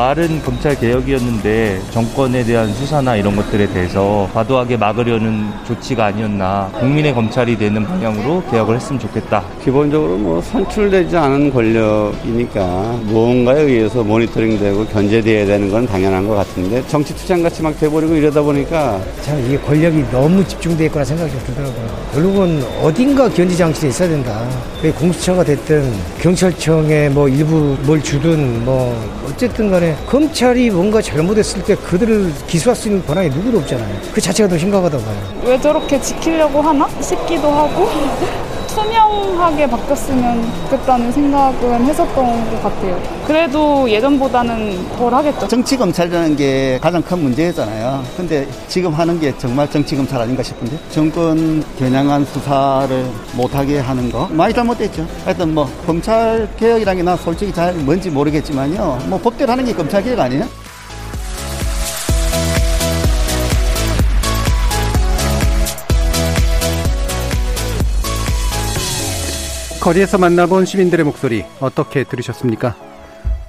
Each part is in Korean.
말은 검찰 개혁이었는데 정권에 대한 수사나 이런 것들에 대해서 과도하게 막으려는 조치가 아니었나 국민의 검찰이 되는 방향으로 개혁을 했으면 좋겠다. 기본적으로 뭐 선출되지 않은 권력이니까 무언가에 의해서 모니터링되고 견제돼야 되는 건 당연한 것 같은데 정치 투쟁 같이 막 돼버리고 이러다 보니까 참 이게 권력이 너무 집중돼 있거나 생각이 좀 들더라고요. 결국은 어딘가 견제 장치가 있어야 된다. 그게 공수처가 됐든 경찰청에 뭐 일부 뭘 주든 뭐 어쨌든 간에 검찰이 뭔가 잘못했을 때 그들을 기소할 수 있는 권한이 누구도 없잖아요. 그 자체가 더 심각하다고 봐요. 왜 저렇게 지키려고 하나 싶기도 하고 투명하게 바뀌었으면 좋겠다는 생각은 했었던 것 같아요. 그래도 예전보다는 덜 하겠죠. 정치 검찰이라는 게 가장 큰 문제였잖아요. 근데 지금 하는 게 정말 정치 검찰 아닌가 싶은데 정권 겨냥한 수사를 못하게 하는 거 많이 잘못됐죠. 하여튼 뭐 검찰 개혁이라는 게 나 솔직히 잘 뭔지 모르겠지만요. 뭐 법대로 하는 게 검찰 개혁 아니에요? 거리에서 만나본 시민들의 목소리 어떻게 들으셨습니까?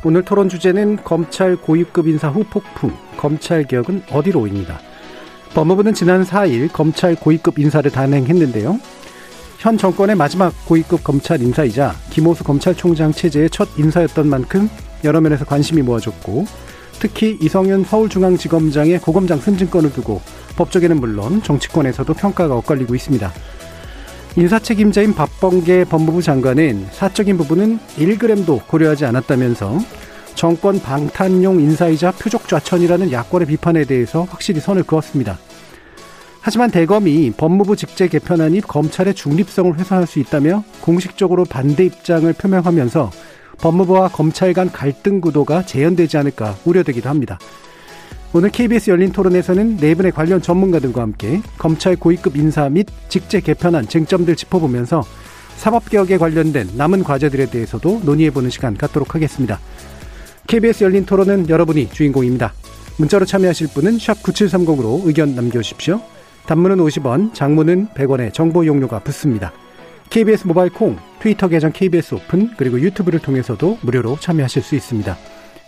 오늘 토론 주제는 검찰 고위급 인사 후 폭풍, 검찰 개혁은 어디로입니다. 법무부는 지난 4일 검찰 고위급 인사를 단행했는데요. 현 정권의 마지막 고위급 검찰 인사이자 김호수 검찰총장 체제의 첫 인사였던 만큼 여러 면에서 관심이 모아졌고 특히 이성윤 서울중앙지검장의 고검장 승진권을 두고 법조계는 물론 정치권에서도 평가가 엇갈리고 있습니다. 인사 책임자인 박범계 법무부 장관은 사적인 부분은 1g도 고려하지 않았다면서 정권 방탄용 인사이자 표적 좌천이라는 야권의 비판에 대해서 확실히 선을 그었습니다. 하지만 대검이 법무부 직제 개편안이 검찰의 중립성을 훼손할 수 있다며 공식적으로 반대 입장을 표명하면서 법무부와 검찰 간 갈등 구도가 재현되지 않을까 우려되기도 합니다. 오늘 KBS 열린 토론에서는 네 분의 관련 전문가들과 함께 검찰 고위급 인사 및 직제 개편안 쟁점들 짚어보면서 사법개혁에 관련된 남은 과제들에 대해서도 논의해보는 시간 갖도록 하겠습니다. KBS 열린 토론은 여러분이 주인공입니다. 문자로 참여하실 분은 9730으로 의견 남겨주십시오. 단문은 50원, 장문은 100원의 정보 용료가 붙습니다. KBS 모바일 콩, 트위터 계정 KBS 오픈, 그리고 유튜브를 통해서도 무료로 참여하실 수 있습니다.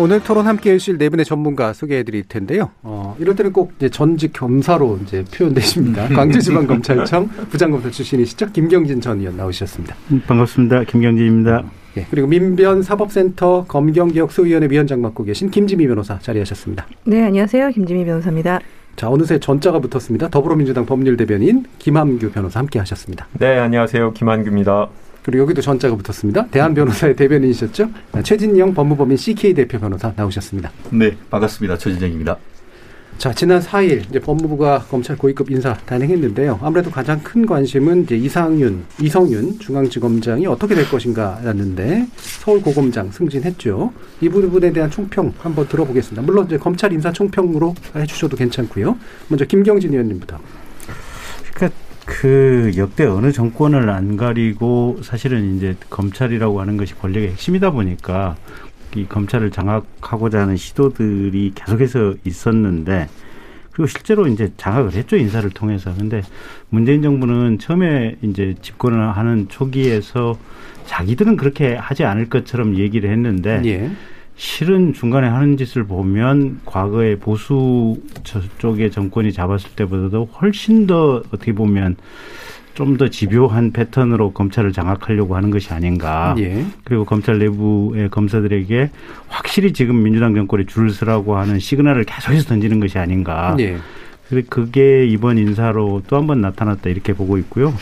오늘 토론 함께 해주실 네 분의 전문가 소개해 드릴 텐데요. 어, 이럴 때는 꼭 이제 전직 검사로 이제 표현되십니다. 광주지방검찰청 부장검사 출신이시죠? 김경진 전 의원 나오셨습니다. 반갑습니다. 김경진입니다. 예, 그리고 민변 사법센터 검경개혁소위원회 위원장 맡고 계신 김지미 변호사 자리하셨습니다. 네, 안녕하세요. 김지미 변호사입니다. 자, 어느새 전자가 붙었습니다. 더불어민주당 법률 대변인 김함규 변호사 함께 하셨습니다. 네, 안녕하세요. 김한규입니다. 그리고 여기도 전자가 붙었습니다. 대한 변호사의 대변인이셨죠? 최진영 법무법인 CK 대표 변호사 나오셨습니다. 네, 반갑습니다. 최진영입니다. 자, 지난 4일 이제 법무부가 검찰 고위급 인사 단행했는데요. 아무래도 가장 큰 관심은 이제 이상윤, 이성윤 중앙지검장이 어떻게 될 것인가였는데 서울 고검장 승진했죠. 이 부분에 대한 총평 한번 들어보겠습니다. 물론 이제 검찰 인사 총평으로 해주셔도 괜찮고요. 먼저 김경진 의원님부터. 그 역대 어느 정권을 안 가리고 사실은 이제 검찰이라고 하는 것이 권력의 핵심이다 보니까 이 검찰을 장악하고자 하는 시도들이 계속해서 있었는데 그리고 실제로 이제 장악을 했죠 인사를 통해서 근데 문재인 정부는 처음에 이제 집권을 하는 초기에서 자기들은 그렇게 하지 않을 것처럼 얘기를 했는데 예. 실은 중간에 하는 짓을 보면 과거에 보수 쪽의 정권이 잡았을 때보다도 훨씬 더 어떻게 보면 좀 더 집요한 패턴으로 검찰을 장악하려고 하는 것이 아닌가. 예. 그리고 검찰 내부의 검사들에게 확실히 지금 민주당 정권에 줄을 서라고 하는 시그널을 계속해서 던지는 것이 아닌가. 예. 그게 이번 인사로 또 한 번 나타났다 이렇게 보고 있고요.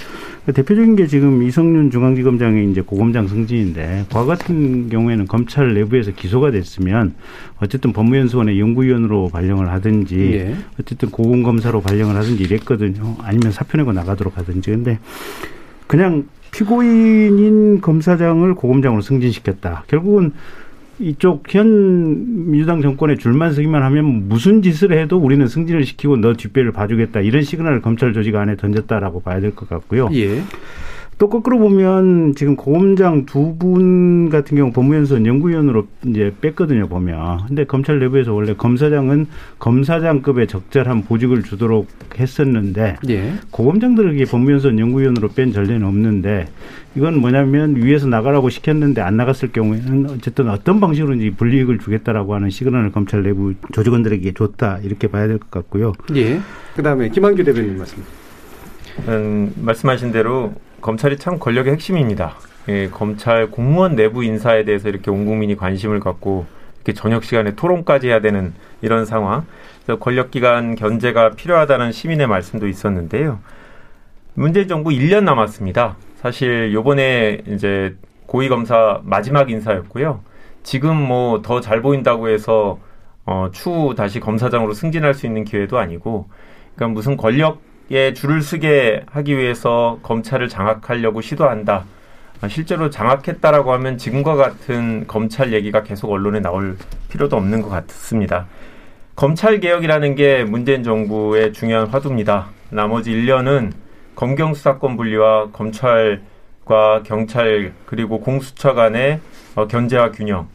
대표적인 게 지금 이성윤 중앙지검장의 이제 고검장 승진인데 과거 같은 경우에는 검찰 내부에서 기소가 됐으면 어쨌든 법무연수원의 연구위원으로 발령을 하든지 예. 어쨌든 고검검사로 발령을 하든지 이랬거든요. 아니면 사표 내고 나가도록 하든지. 근데 그냥 피고인인 검사장을 고검장으로 승진시켰다. 결국은 이쪽 현 민주당 정권에 줄만 서기만 하면 무슨 짓을 해도 우리는 승진을 시키고 너 뒷배를 봐주겠다 이런 시그널을 검찰 조직 안에 던졌다라고 봐야 될 것 같고요. 예. 또 거꾸로 보면 지금 고검장 두 분 같은 경우 법무연수원 연구위원으로 이제 뺐거든요 보면. 근데 검찰 내부에서 원래 검사장은 검사장급의 적절한 보직을 주도록 했었는데 예. 고검장들에게 법무연수원 연구위원으로 뺀 전례는 없는데 이건 뭐냐면 위에서 나가라고 시켰는데 안 나갔을 경우에는 어쨌든 어떤 방식으로든지 불이익을 주겠다라고 하는 시그널을 검찰 내부 조직원들에게 줬다 이렇게 봐야 될 것 같고요. 예. 그다음에 김한규 대변인 말씀. 음, 말씀하신 대로 검찰이 참 권력의 핵심입니다. 예, 검찰 공무원 내부 인사에 대해서 이렇게 온 국민이 관심을 갖고 이렇게 저녁 시간에 토론까지 해야 되는 이런 상황. 그래서 권력기관 견제가 필요하다는 시민의 말씀도 있었는데요. 문재인 정부 1년 남았습니다. 사실 요번에 이제 고위검사 마지막 인사였고요. 지금 뭐 더 잘 보인다고 해서 어, 추후 다시 검사장으로 승진할 수 있는 기회도 아니고, 그러니까 무슨 권력 에 줄을 서게 하기 위해서 검찰을 장악하려고 시도한다. 아, 실제로 장악했다라고 하면 지금과 같은 검찰 얘기가 계속 언론에 나올 필요도 없는 것 같습니다. 검찰 개혁이라는 게 문재인 정부의 중요한 화두입니다. 나머지 1년은 검경 수사권 분리와 검찰과 경찰 그리고 공수처 간의 어, 견제와 균형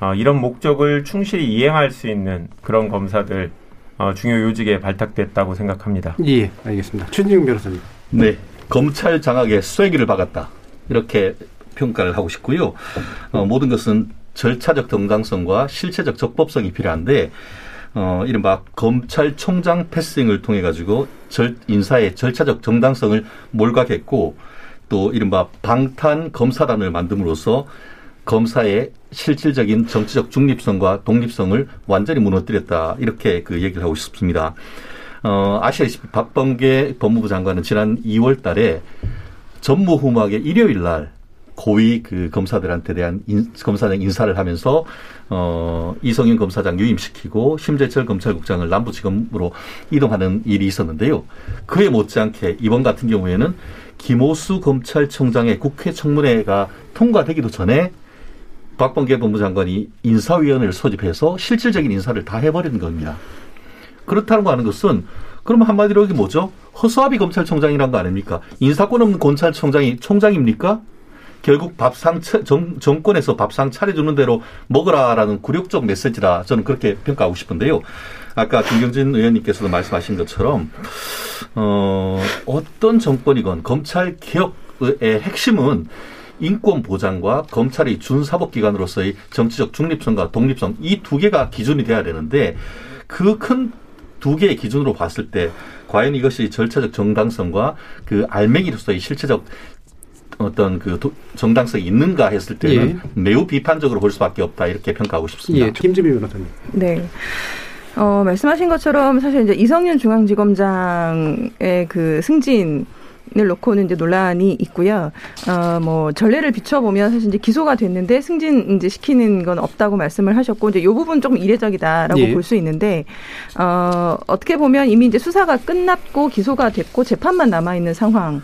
어, 이런 목적을 충실히 이행할 수 있는 그런 검사들 어, 중요 요직에 발탁됐다고 생각합니다. 예, 알겠습니다. 최진영 변호사님. 네, 검찰 장악에 쐐기를 박았다 이렇게 평가를 하고 싶고요. 어, 모든 것은 절차적 정당성과 실체적 적법성이 필요한데 어, 이른바 검찰총장 패싱을 통해 가지고 절, 인사의 절차적 정당성을 몰각했고 또 이른바 방탄 검사단을 만듦으로써 검사의 실질적인 정치적 중립성과 독립성을 완전히 무너뜨렸다 이렇게 그 얘기를 하고 싶습니다. 어, 아시다시피 박범계 법무부 장관은 지난 2월 달에 전무후무하게 일요일 날 고위 그 검사들한테 대한 인, 검사장 인사를 하면서 어, 이성윤 검사장 유임시키고 심재철 검찰국장을 남부지검으로 이동하는 일이 있었는데요. 그에 못지않게 이번 같은 경우에는 김호수 검찰청장의 국회 청문회가 통과되기도 전에 박범계 법무장관이 인사위원회를 소집해서 실질적인 인사를 다 해버리는 겁니다. 그렇다는 거 하는 것은 그러면 한마디로 이게 뭐죠? 허수아비 검찰총장이란 거 아닙니까? 인사권 없는 검찰총장이 총장입니까? 결국 밥상 정, 정권에서 밥상 차려주는 대로 먹으라라는 굴욕적 메시지라 저는 그렇게 평가하고 싶은데요. 아까 김경진 의원님께서도 말씀하신 것처럼 어, 어떤 정권이건 검찰 개혁의 핵심은 인권 보장과 검찰이 준사법기관으로서의 정치적 중립성과 독립성 이 두 개가 기준이 돼야 되는데 그 큰 두 개의 기준으로 봤을 때 과연 이것이 절차적 정당성과 그 알맹이로서의 실체적 어떤 그 정당성이 있는가 했을 때는 예. 매우 비판적으로 볼 수밖에 없다 이렇게 평가하고 싶습니다. 예, 김지미 변호사님. 네. 어, 말씀하신 것처럼 사실 이제 이성윤 중앙지검장의 그 승진 을 놓고는 이제 논란이 있고요. 어, 뭐 전례를 비춰보면 사실 이제 기소가 됐는데 승진 이제 시키는 건 없다고 말씀을 하셨고 이제 요 부분 조금 이례적이다라고 예. 볼수 있는데 어, 어떻게 보면 이미 이제 수사가 끝났고 기소가 됐고 재판만 남아 있는 상황.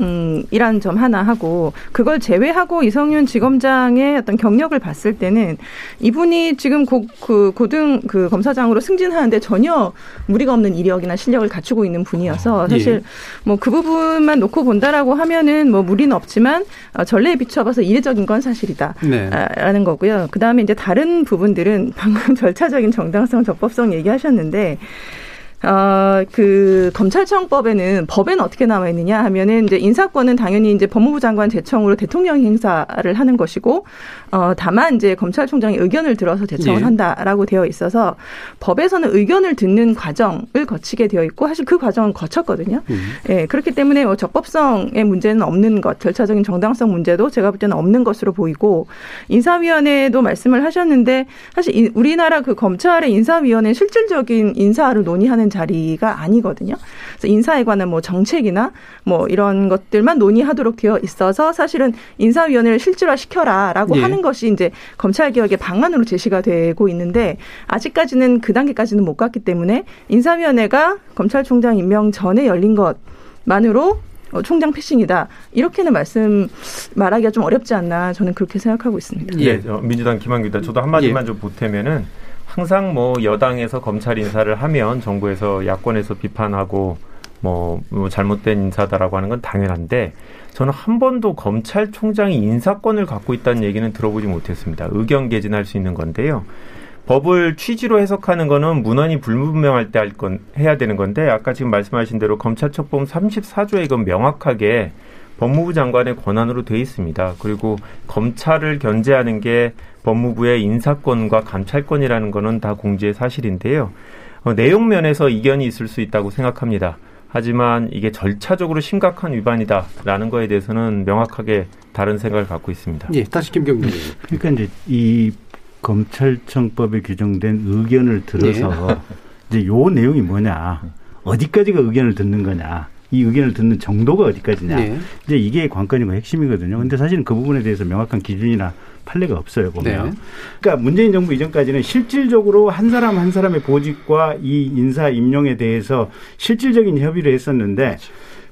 음, 이란 점 하나 하고 그걸 제외하고 이성윤 지검장의 어떤 경력을 봤을 때는 이분이 지금 고, 그 고등 그 검사장으로 승진하는데 전혀 무리가 없는 이력이나 실력을 갖추고 있는 분이어서 아, 사실 예. 뭐그 부분만 놓고 본다라고 하면은 뭐 무리는 없지만 어, 전례에 비춰봐서 이례적인 건 사실이다. 네. 라는 거고요. 그 다음에 이제 다른 부분들은 방금 절차적인 정당성, 적법성 얘기하셨는데 어, 그 검찰청법에는 법에는 어떻게 나와 있느냐 하면은 이제 인사권은 당연히 이제 법무부 장관 제청으로 대통령이 행사를 하는 것이고 어, 다만 이제 검찰총장이 의견을 들어서 제청을 예. 한다라고 되어 있어서 법에서는 의견을 듣는 과정을 거치게 되어 있고 사실 그 과정은 거쳤거든요. 음. 예, 그렇기 때문에 뭐 적법성의 문제는 없는 것, 절차적인 정당성 문제도 제가 볼 때는 없는 것으로 보이고 인사위원회도 말씀을 하셨는데 사실 우리나라 그 검찰의 인사위원회 실질적인 인사를 논의하는 하는 자리가 아니거든요. 그래서 인사에 관한 뭐 정책이나 뭐 이런 것들만 논의하도록 되어 있어서 사실은 인사위원회를 실질화 시켜라라고 예. 하는 것이 이제 검찰 개혁의 방안으로 제시가 되고 있는데 아직까지는 그 단계까지는 못 갔기 때문에 인사위원회가 검찰총장 임명 전에 열린 것만으로 어, 총장 패싱이다 이렇게는 말씀 말하기가 좀 어렵지 않나 저는 그렇게 생각하고 있습니다. 예, 저 민주당 김한규다. 저도 한 마디만 예. 좀 보태면은 항상 뭐 여당에서 검찰 인사를 하면 정부에서 야권에서 비판하고 뭐, 뭐 잘못된 인사다라고 하는 건 당연한데 저는 한 번도 검찰총장이 인사권을 갖고 있다는 얘기는 들어보지 못했습니다. 의견 개진할 수 있는 건데요. 법을 취지로 해석하는 거는 문헌이 불분명할 때 할 건 해야 되는 건데 아까 지금 말씀하신 대로 검찰처법 34조에 이건 명확하게 법무부 장관의 권한으로 돼 있습니다. 그리고 검찰을 견제하는 게 법무부의 인사권과 감찰권이라는 거는 다 공지의 사실인데요. 어, 내용 면에서 이견이 있을 수 있다고 생각합니다. 하지만 이게 절차적으로 심각한 위반이다라는 거에 대해서는 명확하게 다른 생각을 갖고 있습니다. 예, 다시 김경민. 그러니까 이제 이 검찰청법에 규정된 의견을 들어서 네. 이제 요 내용이 뭐냐, 어디까지가 의견을 듣는 거냐. 이 의견을 듣는 정도가 어디까지냐. 네. 이제 이게 관건이고 핵심이거든요. 근데 사실은 그 부분에 대해서 명확한 기준이나 판례가 없어요, 보면. 네. 그러니까 문재인 정부 이전까지는 실질적으로 한 사람 한 사람의 보직과 이 인사 임용에 대해서 실질적인 협의를 했었는데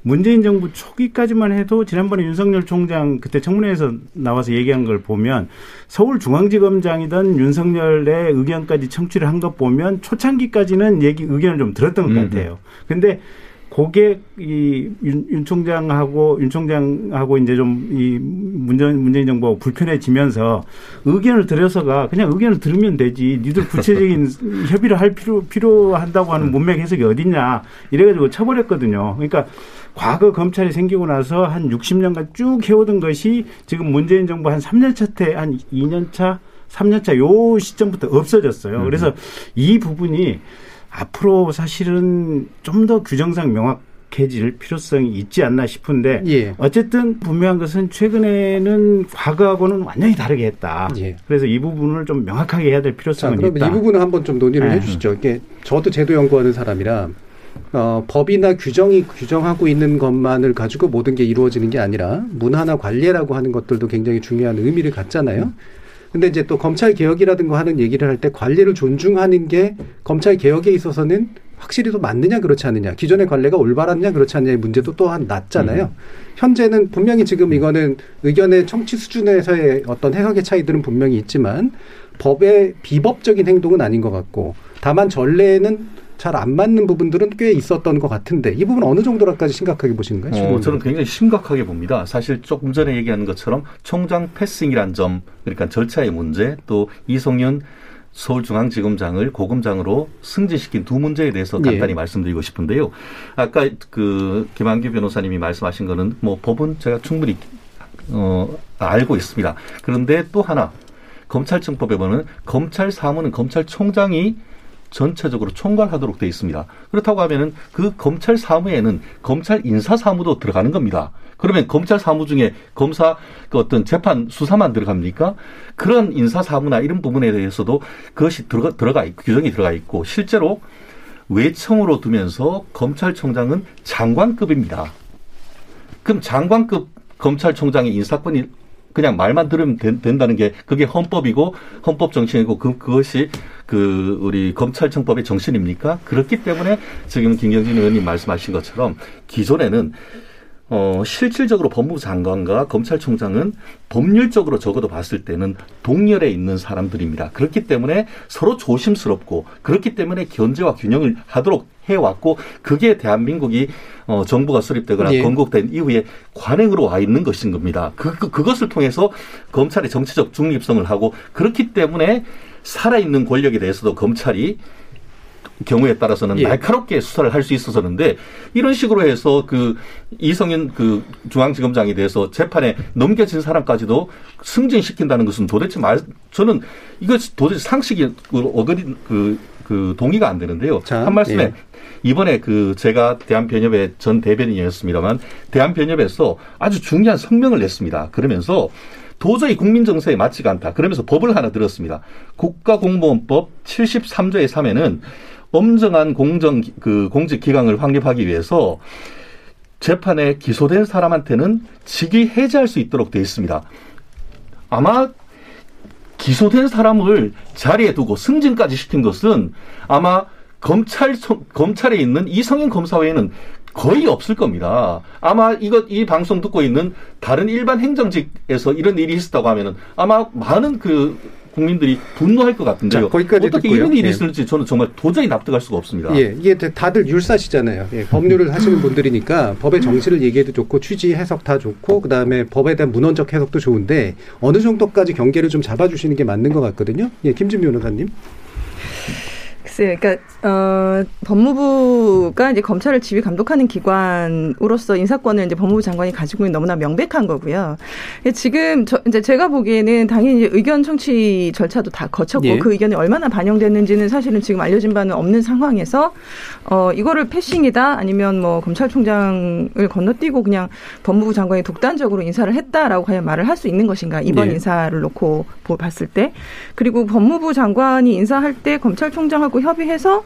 문재인 정부 초기까지만 해도 지난번에 윤석열 총장 그때 청문회에서 나와서 얘기한 걸 보면 서울중앙지검장이던 윤석열의 의견까지 청취를 한 것 보면 초창기까지는 얘기 의견을 좀 들었던 것 음. 같아요. 근데 그게 이윤 윤 총장하고 윤 총장하고 이제 좀 이 문재인 문재인 정부하고 불편해지면서 의견을 들여서가 그냥 의견을 들으면 되지. 니들 구체적인 협의를 할 필요 필요한다고 하는 문맥 해석이 어딨냐 이래가지고 처벌했거든요. 그러니까 과거 검찰이 생기고 나서 한 60년간 쭉 해오던 것이 지금 문재인 정부 한 3년 차 때 한 2년 차, 3년 차 요 시점부터 없어졌어요. 음. 그래서 이 부분이 앞으로 사실은 좀 더 규정상 명확 해질 필요성이 있지 않나 싶은데 예. 어쨌든 분명한 것은 최근에는 과거하고는 완전히 다르게 했다. 예. 그래서 이 부분을 좀 명확하게 해야 될 자, 필요성은 그럼 있다. 이 부분은 한번 좀 논의를 네. 해주시죠. 이게 저도 제도 연구하는 사람이라 어, 법이나 규정이 규정하고 있는 것만을 가지고 모든 게 이루어지는 게 아니라 문화나 관례라고 하는 것들도 굉장히 중요한 의미를 갖잖아요. 근데 이제 또 검찰 개혁이라든가 하는 얘기를 할 때 관례를 존중하는 게 검찰 개혁에 있어서는 확실히 또 맞느냐 그렇지 않느냐 기존의 관례가 올바랐냐 그렇지 않느냐의 문제도 또한 낮잖아요. 현재는 분명히 지금 이거는 의견의 청취 수준에서의 어떤 해석의 차이들은 분명히 있지만 법의 비법적인 행동은 아닌 것 같고 다만 전례에는 잘 안 맞는 부분들은 꽤 있었던 것 같은데 이 부분 어느 정도로까지 심각하게 보시는가요? 어, 저는 굉장히 심각하게 봅니다. 사실 조금 전에 얘기한 것처럼 총장 패싱이란 점, 그러니까 절차의 문제, 또 이성윤 서울중앙지검장을 고검장으로 승진시킨 두 문제에 대해서 간단히 예. 말씀드리고 싶은데요. 아까 그 김한규 변호사님이 말씀하신 거는 뭐 법은 제가 충분히 어, 알고 있습니다. 그런데 또 하나 검찰청법에 보면 검찰 사무는 검찰총장이 전체적으로 총괄하도록 돼 있습니다. 그렇다고 하면은 그 검찰 사무에는 검찰 인사 사무도 들어가는 겁니다. 그러면 검찰 사무 중에 검사 그 어떤 재판 수사만 들어갑니까? 그런 인사 사무나 이런 부분에 대해서도 그것이 들어가 들어가 있고 규정이 들어가 있고 실제로 외청으로 두면서 검찰총장은 장관급입니다. 그럼 장관급 검찰총장의 인사권이 그냥 말만 들으면 된, 된다는 게 그게 헌법이고 헌법 정신이고 그, 그것이 그 우리 검찰청법의 정신입니까? 그렇기 때문에 지금 김경진 의원님 말씀하신 것처럼 기존에는 어, 실질적으로 법무부 장관과 검찰총장은 법률적으로 적어도 봤을 때는 동렬에 있는 사람들입니다. 그렇기 때문에 서로 조심스럽고 그렇기 때문에 견제와 균형을 하도록 해왔고 그게 대한민국이 어, 정부가 수립되거나 예. 건국된 이후에 관행으로 와 있는 것인 겁니다. 그, 그, 그것을 통해서 검찰의 정치적 중립성을 하고 그렇기 때문에 살아있는 권력에 대해서도 검찰이 경우에 따라서는 예. 날카롭게 수사를 할 수 있어서는데 이런 식으로 해서 그 이성윤 그 중앙지검장에 대해서 재판에 넘겨진 사람까지도 승진시킨다는 것은 도대체 말 저는 이거 도대체 상식이 그 어거리 그, 그 동의가 안 되는데요. 한 말씀에 예. 이번에 그 제가 대한변협의 전 대변인이었습니다만 대한변협에서 아주 중요한 성명을 냈습니다. 그러면서 도저히 국민 정서에 맞지가 않다. 그러면서 법을 하나 들었습니다. 국가공무원법 73조의 3에는 엄정한 공정 그 공직 기강을 확립하기 위해서 재판에 기소된 사람한테는 직위 해제할 수 있도록 되어 있습니다. 아마 기소된 사람을 자리에 두고 승진까지 시킨 것은 아마 검찰 검찰에 있는 이성인 검사 외에는 거의 없을 겁니다. 아마 이것 이 방송 듣고 있는 다른 일반 행정직에서 이런 일이 있었다고 하면은 아마 많은 그 국민들이 분노할 것 같은데요. 자, 어떻게 듣고요. 이런 일이 예. 있을지 저는 정말 도저히 납득할 수가 없습니다. 예, 이게 다들 율사시잖아요. 예, 법률을 하시는 분들이니까 법의 정치를 얘기해도 좋고 취지 해석 다 좋고 그다음에 법에 대한 문헌적 해석도 좋은데 어느 정도까지 경계를 좀 잡아주시는 게 맞는 것 같거든요. 예, 김진 변호사님. 글쎄요. 그러니까 어, 법무부가 이제 검찰을 지휘 감독하는 기관으로서 인사권을 이제 법무부 장관이 가지고 있는 너무나 명백한 거고요. 지금 저, 이제 제가 보기에는 당연히 이제 의견 청취 절차도 다 거쳤고 예. 그 의견이 얼마나 반영됐는지는 사실은 지금 알려진 바는 없는 상황에서 어, 이거를 패싱이다 아니면 뭐 검찰총장을 건너뛰고 그냥 법무부 장관이 독단적으로 인사를 했다라고 과연 말을 할 수 있는 것인가 이번 예. 인사를 놓고 봤을 때 그리고 법무부 장관이 인사할 때 검찰총장하고 협의해서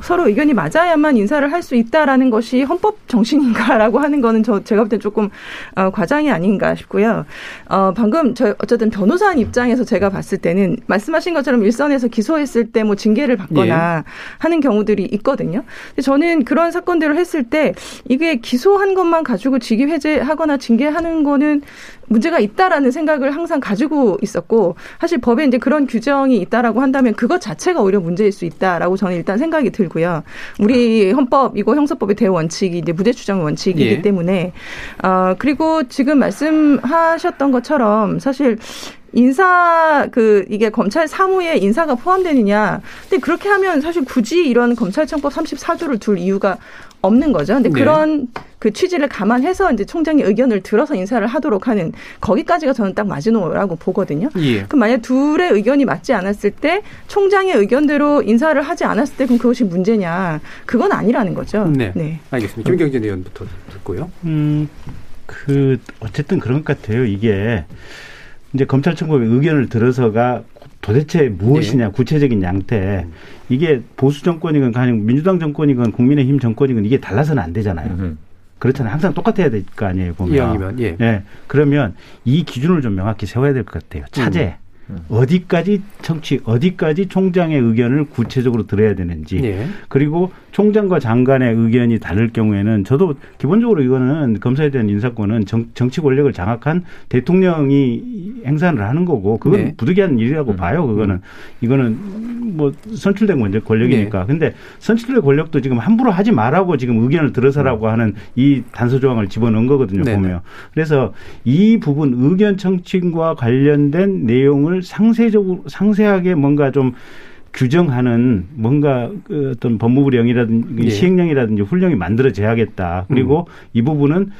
서로 의견이 맞아야만 인사를 할 수 있다라는 것이 헌법 정신인가라고 하는 거는 저 제가 볼땐 조금 어, 과장이 아닌가 싶고요. 어, 방금 저 어쨌든 변호사 입장에서 제가 봤을 때는 말씀하신 것처럼 일선에서 기소했을 때 뭐 징계를 받거나 예. 하는 경우들이 있거든요. 근데 저는 그런 사건들을 했을 때 이게 기소한 것만 가지고 직위 해제하거나 징계하는 거는 문제가 있다라는 생각을 항상 가지고 있었고 사실 법에 이제 그런 규정이 있다라고 한다면 그것 자체가 오히려 문제일 수 있다 라고 저는 일단 생각이 들고요. 우리 헌법이고 형사법의 대원칙이 이제 무죄 추정 원칙이기 예. 때문에 어 그리고 지금 말씀하셨던 것처럼 사실 인사 그 이게 검찰 사무에 인사가 포함되느냐. 근데 그렇게 하면 사실 굳이 이런 검찰청법 34조를 둘 이유가 없는 거죠. 근데 네. 그런 그 취지를 감안해서 이제 총장의 의견을 들어서 인사를 하도록 하는 거기까지가 저는 딱 마지노라고 보거든요. 예. 그럼 만약 둘의 의견이 맞지 않았을 때 총장의 의견대로 인사를 하지 않았을 때 그럼 그것이 문제냐? 그건 아니라는 거죠. 네. 네. 알겠습니다. 김경진 의원부터 듣고요. 음, 그 어쨌든 그런 것 같아요. 이게 이제 검찰청법의 의견을 들어서가 도대체 무엇이냐 네. 구체적인 양태 이게 보수 정권이건 가령 민주당 정권이건 국민의힘 정권이건 이게 달라서는 안 되잖아요. 음. 그렇잖아요. 항상 똑같아야 될 거 아니에요. 보면. 이왕이면 예. 예. 그러면 이 기준을 좀 명확히 세워야 될 것 같아요. 차제. 음. 음. 어디까지 청취, 어디까지 총장의 의견을 구체적으로 들어야 되는지, 예. 그리고 총장과 장관의 의견이 다를 경우에는 저도 기본적으로 이거는 검사에 대한 인사권은 정, 정치 권력을 장악한 대통령이 행사를 하는 거고 그건 네. 부득이한 일이라고 음. 봐요. 그거는 이거는 뭐 선출된 권력 권력이니까. 네. 근데 선출된 권력도 지금 함부로 하지 말라고 지금 의견을 들어서라고 음. 하는 이 단서 조항을 집어넣은 거거든요. 네. 보면. 그래서 이 부분 의견 청취과 관련된 내용을 상세적으로 상세하게 뭔가 좀 규정하는 뭔가 그 어떤 법무부령이라든지 네. 시행령이라든지 훈령이 만들어져야겠다. 그리고 음. 이 부분은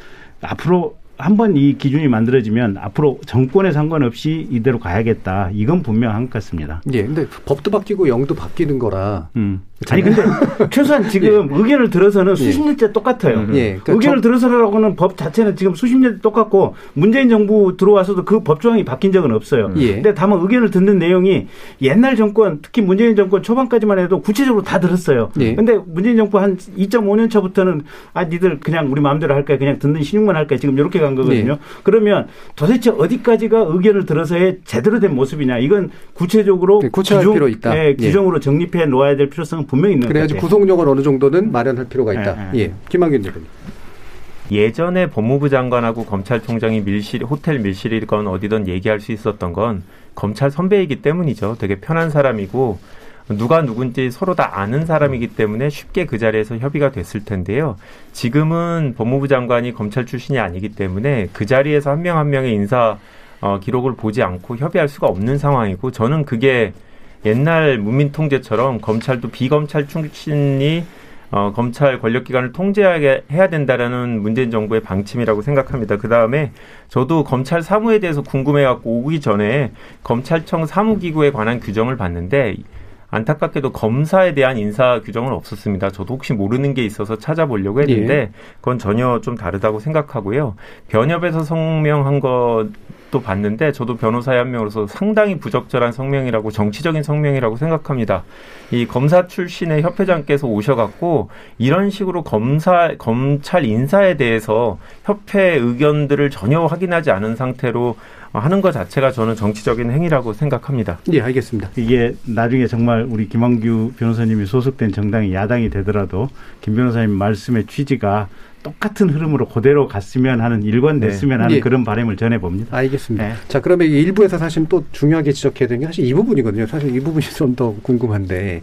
앞으로 한번 이 기준이 만들어지면 앞으로 정권에 상관없이 이대로 가야겠다. 이건 분명한 것 같습니다. 예. 근데 법도 바뀌고 영도 바뀌는 거라. 음. 아니 근데 최소한 지금 예. 의견을 들어서는 예. 수십 년째 똑같아요. 음. 예. 그러니까 의견을 저... 들어서라고는 법 자체는 지금 수십 년 똑같고 문재인 정부 들어와서도 그 법 조항이 바뀐 적은 없어요. 예. 근데 다만 의견을 듣는 내용이 옛날 정권 특히 문재인 정권 초반까지만 해도 구체적으로 다 들었어요. 예. 근데 문재인 정부 한 2.5년 차부터는 아 니들 그냥 우리 마음대로 할까 그냥 듣는 신용만 할까 지금 이렇게 간 거거든요. 예. 그러면 도대체 어디까지가 의견을 들어서의 제대로 된 모습이냐 이건 구체적으로 네, 구체할 규정, 필요 있다. 예, 규정으로 정립해 놓아야 될 필요성은 분명히 있는 그래야지 구속력을 어느 정도는 마련할 필요가 있다. 예, 예. 김학윤 대표님. 예전에 법무부 장관하고 검찰총장이 밀실 호텔 밀실이건 어디든 얘기할 수 있었던 건 검찰 선배이기 때문이죠. 되게 편한 사람이고 누가 누군지 서로 다 아는 사람이기 때문에 쉽게 그 자리에서 협의가 됐을 텐데요. 지금은 법무부 장관이 검찰 출신이 아니기 때문에 그 자리에서 한 명 한 명의 인사 어, 기록을 보지 않고 협의할 수가 없는 상황이고 저는 그게 옛날 문민통제처럼 검찰도 비검찰 출신이 어, 검찰 권력기관을 통제하게 해야 된다라는 문재인 정부의 방침이라고 생각합니다. 그 다음에 저도 검찰 사무에 대해서 궁금해갖고 오기 전에 검찰청 사무기구에 관한 규정을 봤는데 안타깝게도 검사에 대한 인사 규정은 없었습니다. 저도 혹시 모르는 게 있어서 찾아보려고 했는데 예. 그건 전혀 좀 다르다고 생각하고요. 변협에서 성명한 것 것도 봤는데 저도 변호사의 한 명으로서 상당히 부적절한 성명이라고 정치적인 성명이라고 생각합니다. 이 검사 출신의 협회장께서 오셔갖고 이런 식으로 검사 검찰 인사에 대해서 협회 의견들을 전혀 확인하지 않은 상태로 하는 것 자체가 저는 정치적인 행위라고 생각합니다. 예, 알겠습니다. 이게 나중에 정말 우리 김한규 변호사님이 소속된 정당이 야당이 되더라도 김 변호사님 말씀의 취지가 똑같은 흐름으로 그대로 갔으면 하는 일관됐으면 네. 하는 예. 그런 바람을 전해 봅니다. 알겠습니다. 네. 자, 그러면 이 일부에서 사실 또 중요하게 지적해야 되는 게 사실 이 부분이거든요. 사실 이 부분이 좀 더 궁금한데,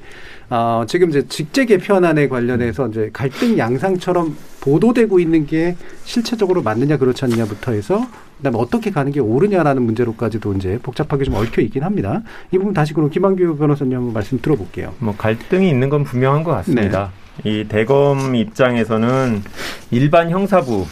아, 지금 이제 직제 개편안에 관련해서 이제 갈등 양상처럼 보도되고 있는 게 실체적으로 맞느냐 그렇지 않느냐부터 해서 그다음에 어떻게 가는 게 옳으냐라는 문제로까지도 이제 복잡하게 좀 얽혀 있긴 합니다. 이 부분 다시 그럼 김한규 변호사님 한번 말씀 들어볼게요. 뭐 갈등이 있는 건 분명한 것 같습니다. 이 대검 입장에서는 일반 형사부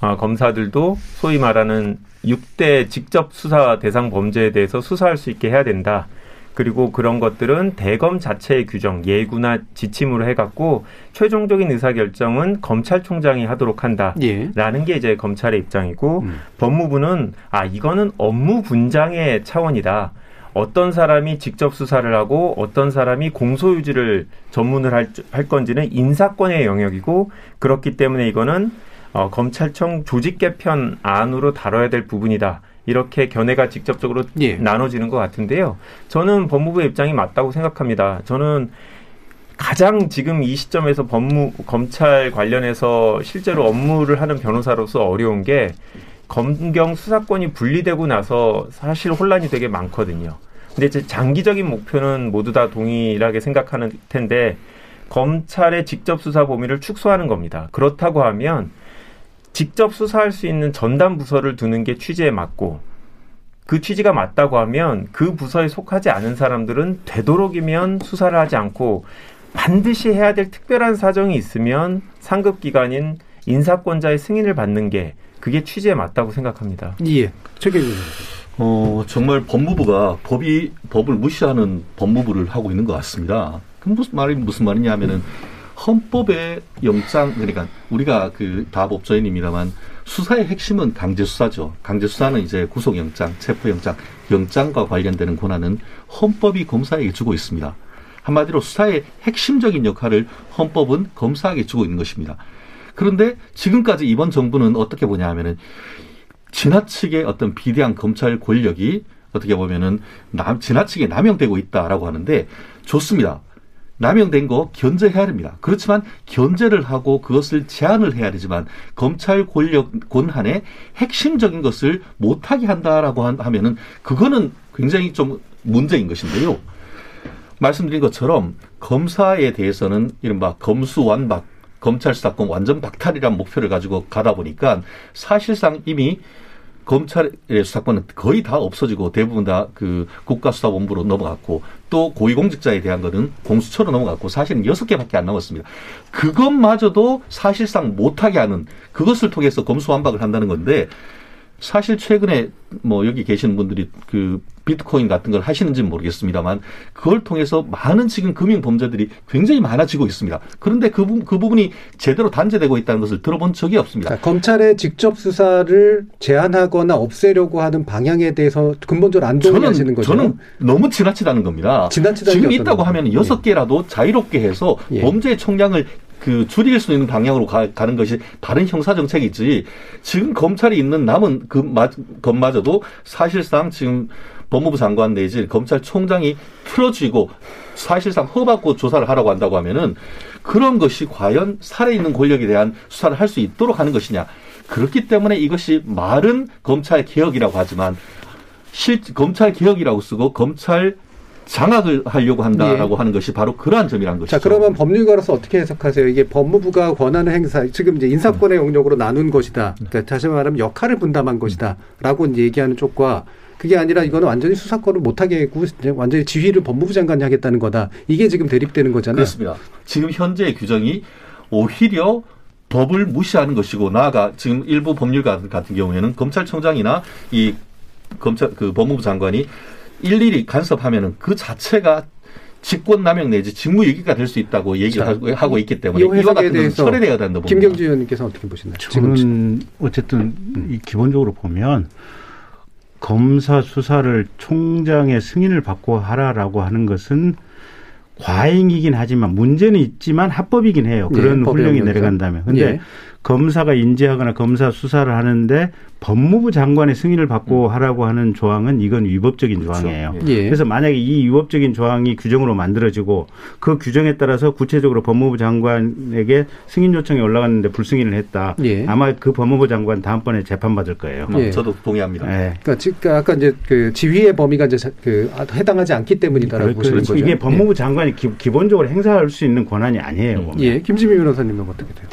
아, 검사들도 소위 말하는 6대 직접 수사 대상 범죄에 대해서 수사할 수 있게 해야 된다. 그리고 그런 것들은 대검 자체의 규정, 예구나 지침으로 해갖고 최종적인 의사결정은 검찰총장이 하도록 한다. 예. 라는 게 이제 검찰의 입장이고 법무부는 아 이거는 업무 분장의 차원이다. 어떤 사람이 직접 수사를 하고 어떤 사람이 공소유지를 전문을 할, 할 건지는 인사권의 영역이고 그렇기 때문에 이거는 어, 검찰청 조직 개편 안으로 다뤄야 될 부분이다. 이렇게 견해가 직접적으로 나눠지는 것 같은데요. 저는 법무부의 입장이 맞다고 생각합니다. 저는 가장 지금 이 시점에서 법무 검찰 관련해서 실제로 업무를 하는 변호사로서 어려운 게 검경 수사권이 분리되고 나서 사실 혼란이 되게 많거든요. 근데 이제 장기적인 목표는 모두 다 동일하게 생각하는 텐데 검찰의 직접 수사 범위를 축소하는 겁니다. 그렇다고 하면 직접 수사할 수 있는 전담 부서를 두는 게 취지에 맞고 그 취지가 맞다고 하면 그 부서에 속하지 않은 사람들은 되도록이면 수사를 하지 않고 반드시 해야 될 특별한 사정이 있으면 상급 기관인 인사권자의 승인을 받는 게 그게 취지에 맞다고 생각합니다. 예. 최경님. 어, 정말 법무부가 법이, 법을 무시하는 법무부를 하고 있는 것 같습니다. 그 무슨 말이, 무슨 말이냐 하면은 헌법의 영장, 그러니까 우리가 그 다 법조인입니다만 수사의 핵심은 강제 수사죠. 강제 수사는 이제 구속 영장, 체포 영장, 영장과 관련되는 권한은 헌법이 검사에게 주고 있습니다. 한마디로 수사의 핵심적인 역할을 헌법은 검사에게 주고 있는 것입니다. 그런데 지금까지 이번 정부는 어떻게 보냐 하면은 지나치게 어떤 비대한 검찰 권력이 어떻게 보면은 남, 지나치게 남용되고 있다라고 하는데 좋습니다. 남용된 거 견제해야 됩니다. 그렇지만 견제를 하고 그것을 제한을 해야 되지만 검찰 권력 권한의 핵심적인 것을 못하게 한다라고 하면은 그거는 굉장히 좀 문제인 것인데요. 말씀드린 것처럼 검사에 대해서는 이른바 검수완박 검찰 수사권 완전 박탈이라는 목표를 가지고 가다 보니까 사실상 이미 검찰의 수사권은 거의 다 없어지고 대부분 다 그 국가수사본부로 넘어갔고 또 고위공직자에 대한 거는 공수처로 넘어갔고 사실은 여섯 개밖에 안 남았습니다. 그것마저도 사실상 못하게 하는 그것을 통해서 검수완박을 한다는 건데 사실 최근에 뭐 여기 계시는 분들이 그 비트코인 같은 걸 하시는지는 모르겠습니다만 그걸 통해서 많은 지금 금융 범죄들이 굉장히 많아지고 있습니다. 그런데 그, 부, 그 부분이 제대로 단죄되고 있다는 것을 들어본 적이 없습니다. 그러니까 검찰의 직접 수사를 제한하거나 없애려고 하는 방향에 대해서 근본적으로 안 동의하시는 거죠. 저는 너무 지나치다는 겁니다. 지나치다는 지금 게 있다고 하면 여섯 개라도 자유롭게 해서 예. 범죄의 총량을 그 줄일 수 있는 방향으로 가, 는 것이 바른 형사 정책이지. 지금 검찰이 있는 남은 그 마, 것마저도 사실상 지금 법무부 장관 내지 검찰총장이 틀어쥐고 사실상 허받고 조사를 하라고 한다고 하면은 그런 것이 과연 살아있는 권력에 대한 수사를 할 수 있도록 하는 것이냐. 그렇기 때문에 이것이 말은 검찰 개혁이라고 하지만 실 검찰 개혁이라고 쓰고 검찰 장악을 하려고 한다라고 예. 하는 것이 바로 그러한 점이라는 것이죠. 자, 그러면 법률가로서 어떻게 해석하세요? 이게 법무부가 권한을 행사, 지금 이제 인사권의 영역으로 나눈 것이다. 그러니까 다시 말하면 역할을 분담한 것이다. 라고 얘기하는 쪽과 그게 아니라 이거는 완전히 수사권을 못하게 이제 완전히 지휘를 법무부 장관이 하겠다는 거다. 이게 지금 대립되는 거잖아요. 그렇습니다. 지금 현재의 규정이 오히려 법을 무시하는 것이고 나아가 지금 일부 법률가 같은 경우에는 검찰총장이나 이 검찰 그 법무부 장관이 일일이 간섭하면은 그 자체가 직권남용 내지 직무유기가 될 수 있다고 얘기를 자, 하고, 하고 있기 때문에 이 이와 같은 대해서 철회돼야 된다 봅니다. 김경주 의원님께서 어떻게 보시나요? 지금 저는 어쨌든 이 기본적으로 보면 검사 수사를 총장의 승인을 받고 하라라고 하는 것은 과잉이긴 하지만 문제는 있지만 합법이긴 해요. 그런 예, 훈령이. 내려간다면. 근데 예. 검사가 인지하거나 검사 수사를 하는데 법무부 장관의 승인을 받고 하라고 하는 조항은 이건 위법적인 조항이에요. 예. 그래서 만약에 이 위법적인 조항이 규정으로 만들어지고 그 규정에 따라서 구체적으로 법무부 장관에게 승인 요청이 올라갔는데 불승인을 했다. 예. 아마 그 법무부 장관 다음번에 재판받을 거예요. 예. 저도 동의합니다. 예. 그러니까 지금 아까 이제 그 지휘의 범위가 이제 그 아, 해당하지 않기 때문이다라고 보시는 그렇죠. 거죠. 이게 법무부 장관이 기, 기본적으로 행사할 수 있는 권한이 아니에요. 보면. 예. 예. 김지미 변호사님은 어떻게 돼요?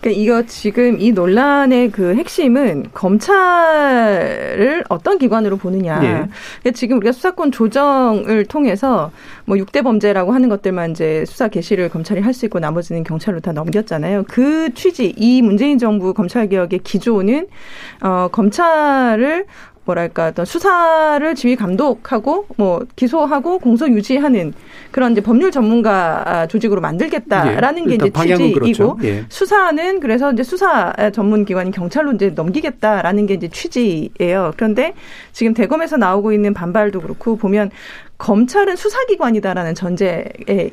그러니까 이거 지금 이 논란의 그 핵심은 검찰을 어떤 기관으로 보느냐. 예. 그러니까 지금 우리가 수사권 조정을 통해서 뭐 6대 범죄라고 하는 것들만 이제 수사 개시를 검찰이 할 수 있고 나머지는 경찰로 다 넘겼잖아요. 그 취지, 이 문재인 정부 검찰 개혁의 기조는 어 검찰을 뭐랄까 어떤 수사를 지휘 감독하고 뭐 기소하고 공소 유지하는 그런 이제 법률 전문가 아, 조직으로 만들겠다라는 예, 게 이제 방향은 취지이고 그렇죠. 예. 수사는 그래서 이제 수사 전문 기관인 경찰로 이제 넘기겠다라는 게 이제 취지예요. 그런데 지금 대검에서 나오고 있는 반발도 그렇고 보면 검찰은 수사기관이다라는 전제에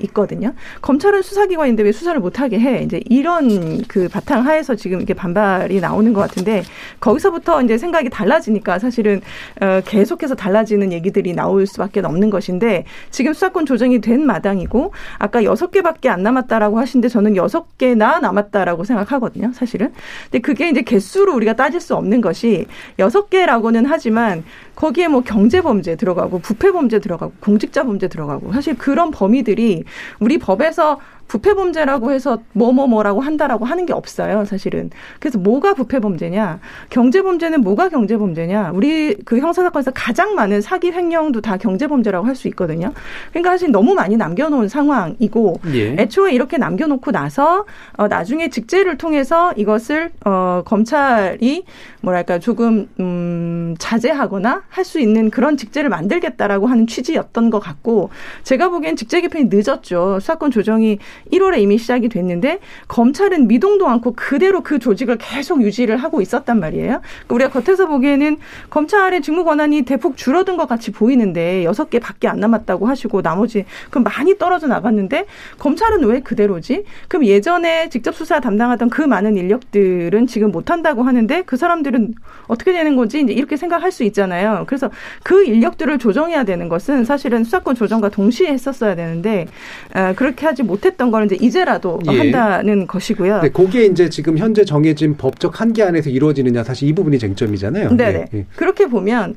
있거든요. 검찰은 수사기관인데 왜 수사를 못하게 해? 이제 이런 그 바탕 하에서 지금 이게 반발이 나오는 것 같은데 거기서부터 이제 생각이 달라지니까 사실은 어, 계속해서 달라지는 얘기들이 나올 수밖에 없는 것인데 지금 수사권 조정이 된 마당이고 아까 여섯 개밖에 안 남았다라고 하신데 저는 여섯 개나 남았다라고 생각하거든요. 사실은. 근데 그게 이제 개수로 우리가 따질 수 없는 것이 여섯 개라고는 하지만 거기에 뭐 경제 범죄 들어가고 부패 범죄 들어가고 공직자 범죄 들어가고. 사실 그런 범위들이 우리 법에서 부패 범죄라고 해서 뭐뭐뭐라고 한다라고 하는 게 없어요, 사실은. 그래서 뭐가 부패 범죄냐? 경제 범죄는 뭐가 경제 범죄냐? 우리 그 형사 사건에서 가장 많은 사기 횡령도 다 경제 범죄라고 할 수 있거든요. 그러니까 사실 너무 많이 남겨 놓은 상황이고 예. 애초에 이렇게 남겨 놓고 나서 어 나중에 직제를 통해서 이것을 어 검찰이 뭐랄까 조금 음 자제하거나 할 수 있는 그런 직제를 만들겠다라고 하는 취지였던 것 같고 제가 보기엔 직제 개편이 늦었죠. 수사권 조정이 1월에 이미 시작이 됐는데 검찰은 미동도 않고 그대로 그 조직을 계속 유지를 하고 있었단 말이에요. 그러니까 우리가 겉에서 보기에는 검찰의 직무 권한이 대폭 줄어든 것 같이 보이는데 여섯 개 밖에 안 남았다고 하시고 나머지 그럼 많이 떨어져 나갔는데 검찰은 왜 그대로지? 그럼 예전에 직접 수사 담당하던 그 많은 인력들은 지금 못 한다고 하는데 그 사람들은 어떻게 되는 거지? 이제 이렇게 생각할 수 있잖아요. 그래서 그 인력들을 조정해야 되는 것은 사실은 수사권 조정과 동시에 했었어야 되는데 어, 그렇게 하지 못했던 걸 이제 이제라도 예. 한다는 것이고요. 네, 그게 이제 지금 현재 정해진 법적 한계 안에서 이루어지느냐 사실 이 부분이 쟁점이잖아요. 예, 예. 그렇게 보면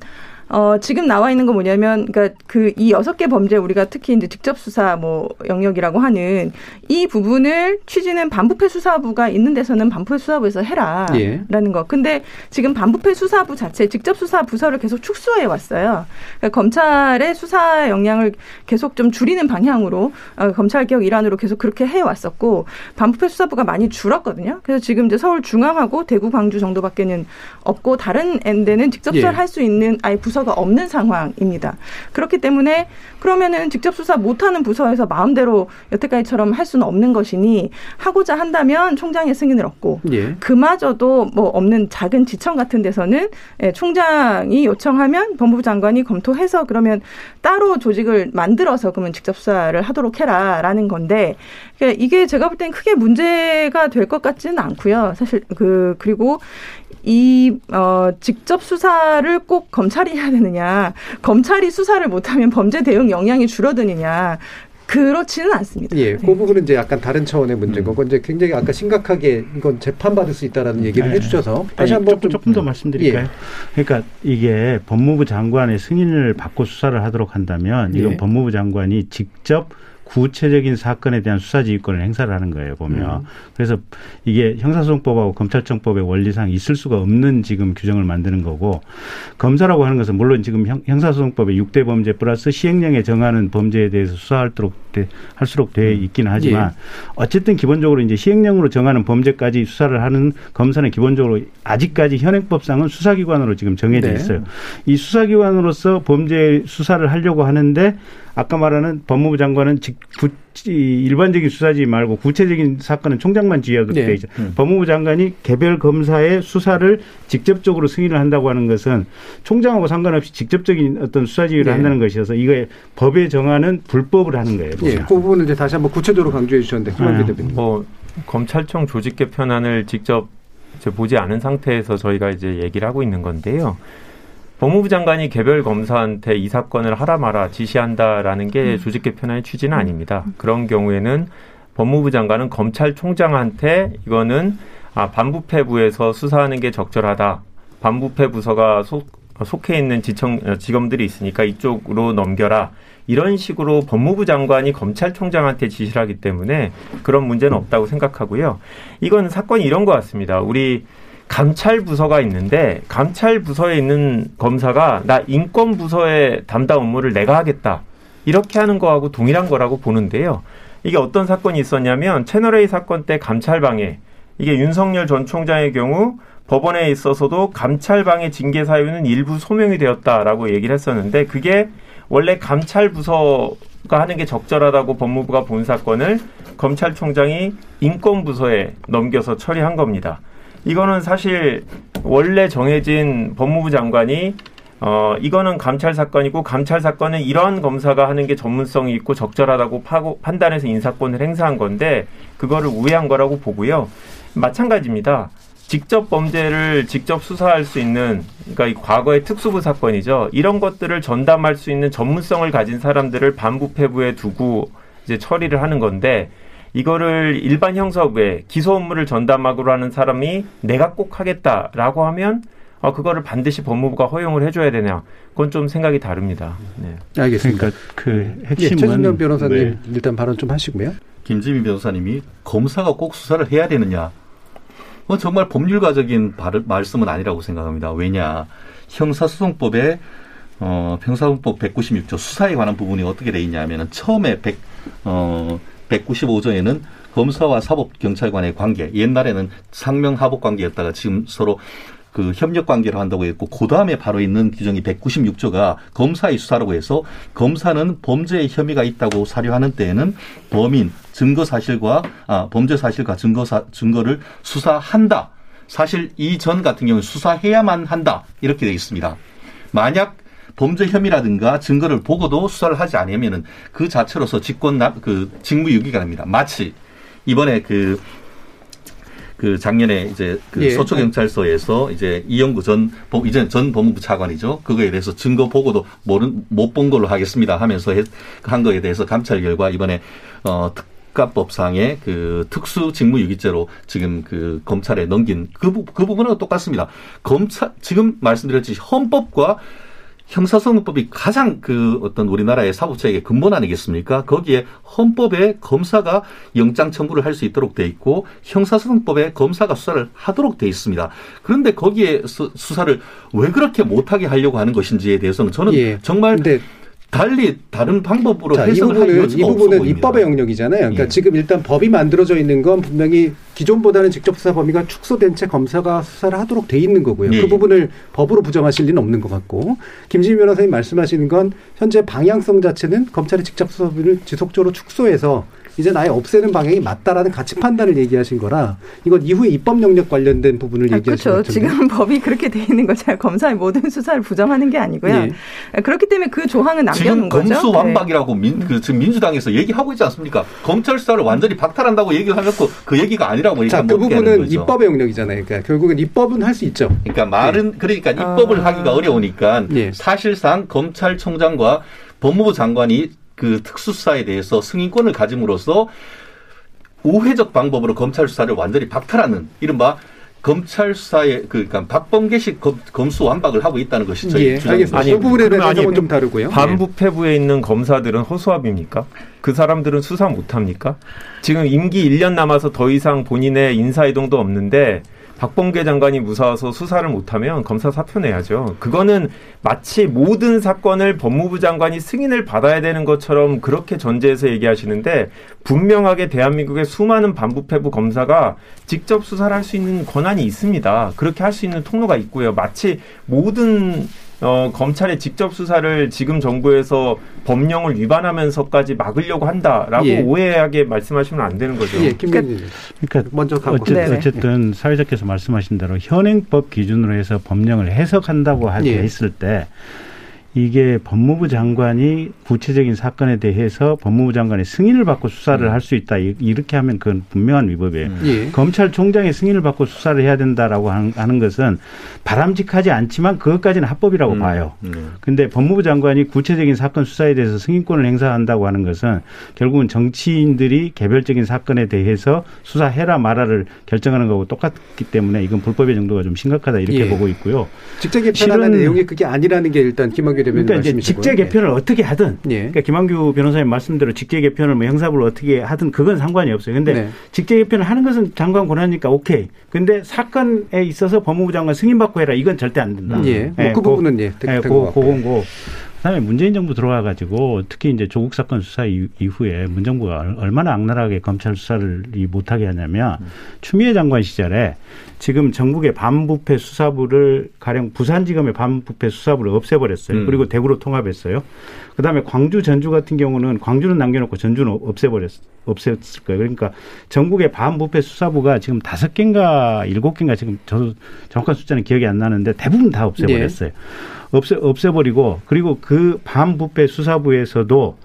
어, 지금 나와 있는 건 뭐냐면, 그니까 그 이 여섯 개 범죄 우리가 특히 이제 직접 수사 뭐 영역이라고 하는 이 부분을 취지는 반부패 수사부가 있는 데서는 반부패 수사부에서 해라라는 예. 거. 근데 지금 반부패 수사부 자체 직접 수사 부서를 계속 축소해 왔어요. 그러니까 검찰의 수사 역량을 계속 좀 줄이는 방향으로 어, 검찰 개혁 일환으로 계속 그렇게 해 왔었고 반부패 수사부가 많이 줄었거든요. 그래서 지금 이제 서울 중앙하고 대구 광주 정도밖에는 없고 다른 데는 직접 수사를 예. 할수 있는 아예 부서 가 없는 상황입니다. 그렇기 때문에 그러면은 직접 수사 못하는 부서에서 마음대로 여태까지처럼 할 수는 없는 것이니 하고자 한다면 총장의 승인을 얻고 예. 그마저도 뭐 없는 작은 지청 같은 데서는 예, 총장이 요청하면 법무부 장관이 검토해서 그러면 따로 조직을 만들어서 그러면 직접 수사를 하도록 해라라는 건데 그러니까 이게 제가 볼 땐 크게 문제가 될 것 같지는 않고요. 사실 그 그리고 이 어, 직접 수사를 꼭 검찰이 해야 되느냐, 검찰이 수사를 못하면 범죄 대응 역량이 줄어드느냐. 그렇지는 않습니다. 예, 그 부분은 이제 약간 다른 차원의 문제인 거고 이제 굉장히 아까 심각하게 이건 재판 받을 수 있다라는 얘기를 네. 해주셔서 다시 한번 조금, 조금 더 말씀드릴까요? 예. 그러니까 이게 법무부 장관의 승인을 받고 수사를 하도록 한다면 이건 예. 법무부 장관이 직접 구체적인 사건에 대한 수사지휘권을 행사를 하는 거예요, 보면. 음. 그래서 이게 형사소송법하고 검찰청법의 원리상 있을 수가 없는 지금 규정을 만드는 거고, 검사라고 하는 것은 물론 지금 형, 형사소송법의 6대 범죄 플러스 시행령에 정하는 범죄에 대해서 수사하도록 돼, 할수록 돼 있기는 하지만 예. 어쨌든 기본적으로 이제 시행령으로 정하는 범죄까지 수사를 하는 검사는 기본적으로 아직까지 현행법상은 수사기관으로 지금 정해져 네. 있어요. 이 수사기관으로서 범죄 수사를 하려고 하는데 아까 말하는 법무부 장관은 직, 구, 일반적인 수사지 말고 구체적인 사건은 총장만 지휘하도록 네. 되어 있죠. 음. 법무부 장관이 개별 검사의 수사를 직접적으로 승인을 한다고 하는 것은 총장하고 상관없이 직접적인 어떤 수사 지휘를 네. 한다는 것이어서 이거에 법에 정하는 불법을 하는 거예요. 예, 그 부분을 이제 다시 한번 구체적으로 강조해 주셨는데 네. 뭐 검찰청 조직 개편안을 직접 보지 않은 상태에서 저희가 이제 얘기를 하고 있는 건데요. 법무부 장관이 개별 검사한테 이 사건을 하라 마라 지시한다라는 게 음. 조직 개편안의 취지는 아닙니다. 그런 경우에는 법무부 장관은 검찰총장한테 이거는 아, 반부패부에서 수사하는 게 적절하다. 반부패 부서가 속, 속해 있는 지청, 어, 지검들이 있으니까 이쪽으로 넘겨라. 이런 식으로 법무부 장관이 검찰총장한테 지시를 하기 때문에 그런 문제는 없다고 생각하고요. 이건 사건이 이런 것 같습니다. 우리 감찰 부서가 있는데 감찰 부서에 있는 검사가 나 인권 부서의 담당 업무를 내가 하겠다 이렇게 하는 거하고 동일한 거라고 보는데요. 이게 어떤 사건이 있었냐면 채널 A 사건 때 감찰 방해 이게 윤석열 전 총장의 경우 법원에 있어서도 감찰 방해 징계 사유는 일부 소명이 되었다라고 얘기를 했었는데 그게 원래 감찰 부서가 하는 게 적절하다고 법무부가 본 사건을 검찰총장이 인권부서에 넘겨서 처리한 겁니다. 이거는 사실 원래 정해진 법무부 장관이 어, 이거는 감찰 사건이고 감찰 사건은 이런 검사가 하는 게 전문성이 있고 적절하다고 파고, 판단해서 인사권을 행사한 건데 그거를 우회한 거라고 보고요. 마찬가지입니다. 직접 범죄를 직접 수사할 수 있는 그러니까 이 과거의 특수부 사건이죠. 이런 것들을 전담할 수 있는 전문성을 가진 사람들을 반부패부에 두고 이제 처리를 하는 건데 이거를 일반 형사부에 기소 업무를 전담하기로 하는 사람이 내가 꼭 하겠다라고 하면 어, 그거를 반드시 법무부가 허용을 해줘야 되냐? 그건 좀 생각이 다릅니다. 네. 알겠습니다. 그러니까 그 핵심은 예, 최준영 변호사님 네. 일단 발언 좀 하시고요. 김지민 변호사님이 검사가 꼭 수사를 해야 되느냐? 그 정말 법률가적인 말씀은 아니라고 생각합니다. 왜냐? 형사소송법에 어, 형사소송법 196조 수사에 관한 부분이 어떻게 돼 있냐면은 처음에 100, 어, 195조에는 검사와 사법 경찰관의 관계, 옛날에는 상명 하복 관계였다가 지금 서로 그 협력 관계를 한다고 했고 그 다음에 바로 있는 규정이 196조가 검사의 수사라고 해서 검사는 범죄의 혐의가 있다고 사료하는 때에는 범인 증거 사실과 아 범죄 사실과 증거 사, 증거를 수사한다. 사실 이전 같은 경우는 수사해야만 한다 이렇게 되어 있습니다. 만약 범죄 혐의라든가 증거를 보고도 수사를 하지 않으면은 그 자체로서 직권 그 직무유기가 됩니다. 마치 이번에 그, 그 작년에 이제 그 예. 서초 경찰서에서 이제 이영구 전, 이전 전 법무부 차관이죠. 그거에 대해서 증거 보고도 모른, 못 본 걸로 하겠습니다 하면서 한 거에 대해서 감찰 결과 이번에, 어, 특가법상의 그 특수 직무유기죄로 지금 그 검찰에 넘긴 그, 부, 그 부분은 똑같습니다. 검찰, 지금 말씀드렸듯이 헌법과 형사소송법이 가장 그 어떤 우리나라의 사법체계 근본 아니겠습니까? 거기에 헌법에 검사가 영장 청구를 할 수 있도록 돼 있고 형사소송법에 검사가 수사를 하도록 돼 있습니다. 그런데 거기에 수, 사를 왜 그렇게 못하게 하려고 하는 것인지에 대해서는 저는 예. 정말 달리 다른 방법으로 자, 이 부분은, 이 부분은 입법의 영역이잖아요. 그러니까 예. 지금 일단 법이 만들어져 있는 건 분명히 기존보다는 직접 수사 범위가 축소된 채 검사가 수사를 하도록 돼 있는 거고요. 예. 그 부분을 법으로 부정하실 리는 없는 것 같고 김진미 변호사님 말씀하시는 건 현재 방향성 자체는 검찰의 직접 수사를 지속적으로 축소해서 이제 아예 없애는 방향이 맞다라는 가치 판단을 얘기하신 거라 이건 이후에 입법 영역 관련된 부분을 아, 얘기하신 거죠. 지금 법이 그렇게 돼 있는 거죠. 검사의 모든 수사를 부정하는 게 아니고요. 네. 그렇기 때문에 그 조항은 남겨놓은 거죠. 지금 검수 완박이라고 네. 민, 그, 지금 민주당에서 얘기하고 있지 않습니까? 검찰 수사를 완전히 박탈한다고 얘기를 하면서 그 얘기가 아니라고 얘기하면 자, 그 부분은 입법의 영역이잖아요. 그러니까 결국은 입법은 할 수 있죠. 그러니까 말은 네. 그러니까 입법을 아. 하기가 어려우니까 네. 사실상 검찰총장과 법무부 장관이 그 특수수사에 대해서 승인권을 가짐으로써 우회적 방법으로 검찰 수사를 완전히 박탈하는 이른바 검찰 수사에 그, 그러니까 박범계식 검, 수 완박을 하고 있다는 것이 저희 예, 주장입니다. 아니, 그 부분에 대해서는 좀 다르고요. 반부패부에 있는 검사들은 허수아비입니까? 그 사람들은 수사 못 합니까? 지금 임기 1년 남아서 더 이상 본인의 인사이동도 없는데 박범계 장관이 무사와서 수사를 못하면 검사 사표 내야죠. 그거는 마치 모든 사건을 법무부 장관이 승인을 받아야 되는 것처럼 그렇게 전제해서 얘기하시는데 분명하게 대한민국의 수많은 반부패부 검사가 직접 수사를 할 수 있는 권한이 있습니다. 그렇게 할 수 있는 통로가 있고요. 마치 모든 어, 검찰의 직접 수사를 지금 정부에서 법령을 위반하면서까지 막으려고 한다라고 예. 오해하게 말씀하시면 안 되는 거죠. 예, 김민희 그러니까 먼저 가고 어쨌든, 어쨌든 사회자께서 말씀하신 대로 현행법 기준으로 해서 법령을 해석한다고 할때 예. 있을 때 이게 법무부 장관이 구체적인 사건에 대해서 법무부 장관의 승인을 받고 수사를 음. 할수 있다. 이- 이렇게 하면 그건 분명한 위법이에요. 예. 검찰총장의 승인을 받고 수사를 해야 된다라고 한- 하는 것은 바람직하지 않지만 그것까지는 합법이라고 봐요. 근데 법무부 장관이 구체적인 사건 수사에 대해서 승인권을 행사한다고 하는 것은 결국은 정치인들이 개별적인 사건에 대해서 수사해라 말아를 결정하는 거고 똑같기 때문에 이건 불법의 정도가 좀 심각하다 이렇게 예. 보고 있고요. 직접 개편하는 내용이 그게 아니라는 게 일단 김학규 대변인 그러니까 이제. 직제 개편을 어떻게 하든, 예. 그러니까 김한규 변호사님 말씀대로 직제 개편을 뭐 형사부를 어떻게 하든 그건 상관이 없어요. 근데 네. 직제 개편을 하는 것은 장관 권한이니까 오케이. 근데 사건에 있어서 법무부 장관 승인 받고 해라 이건 절대 안 된다. 예. 뭐그 부분은 예, 되- 예, 된것 고, 같고요. 그건고. 그다음에 문재인 정부 들어와가지고 특히 이제 조국 사건 수사 이- 이후에 문 정부가 얼- 얼마나 악랄하게 검찰 수사를 이 못하게 하냐면 추미애 장관 시절에 지금 전국의 반부패 수사부를 가령 부산지검의 반부패 수사부를 없애버렸어요. 음. 그리고 대구로 통합했어요. 그다음에 광주, 전주 같은 경우는 광주는 남겨놓고 전주는 없애버렸 없앴을 거예요. 그러니까 전국의 반부패 수사부가 지금 다섯 개인가 일곱 개인가 지금 저도 정확한 숫자는 기억이 안 나는데 대부분 다 없애버렸어요. 없애 없애버리고 그리고 그 반부패 수사부에서도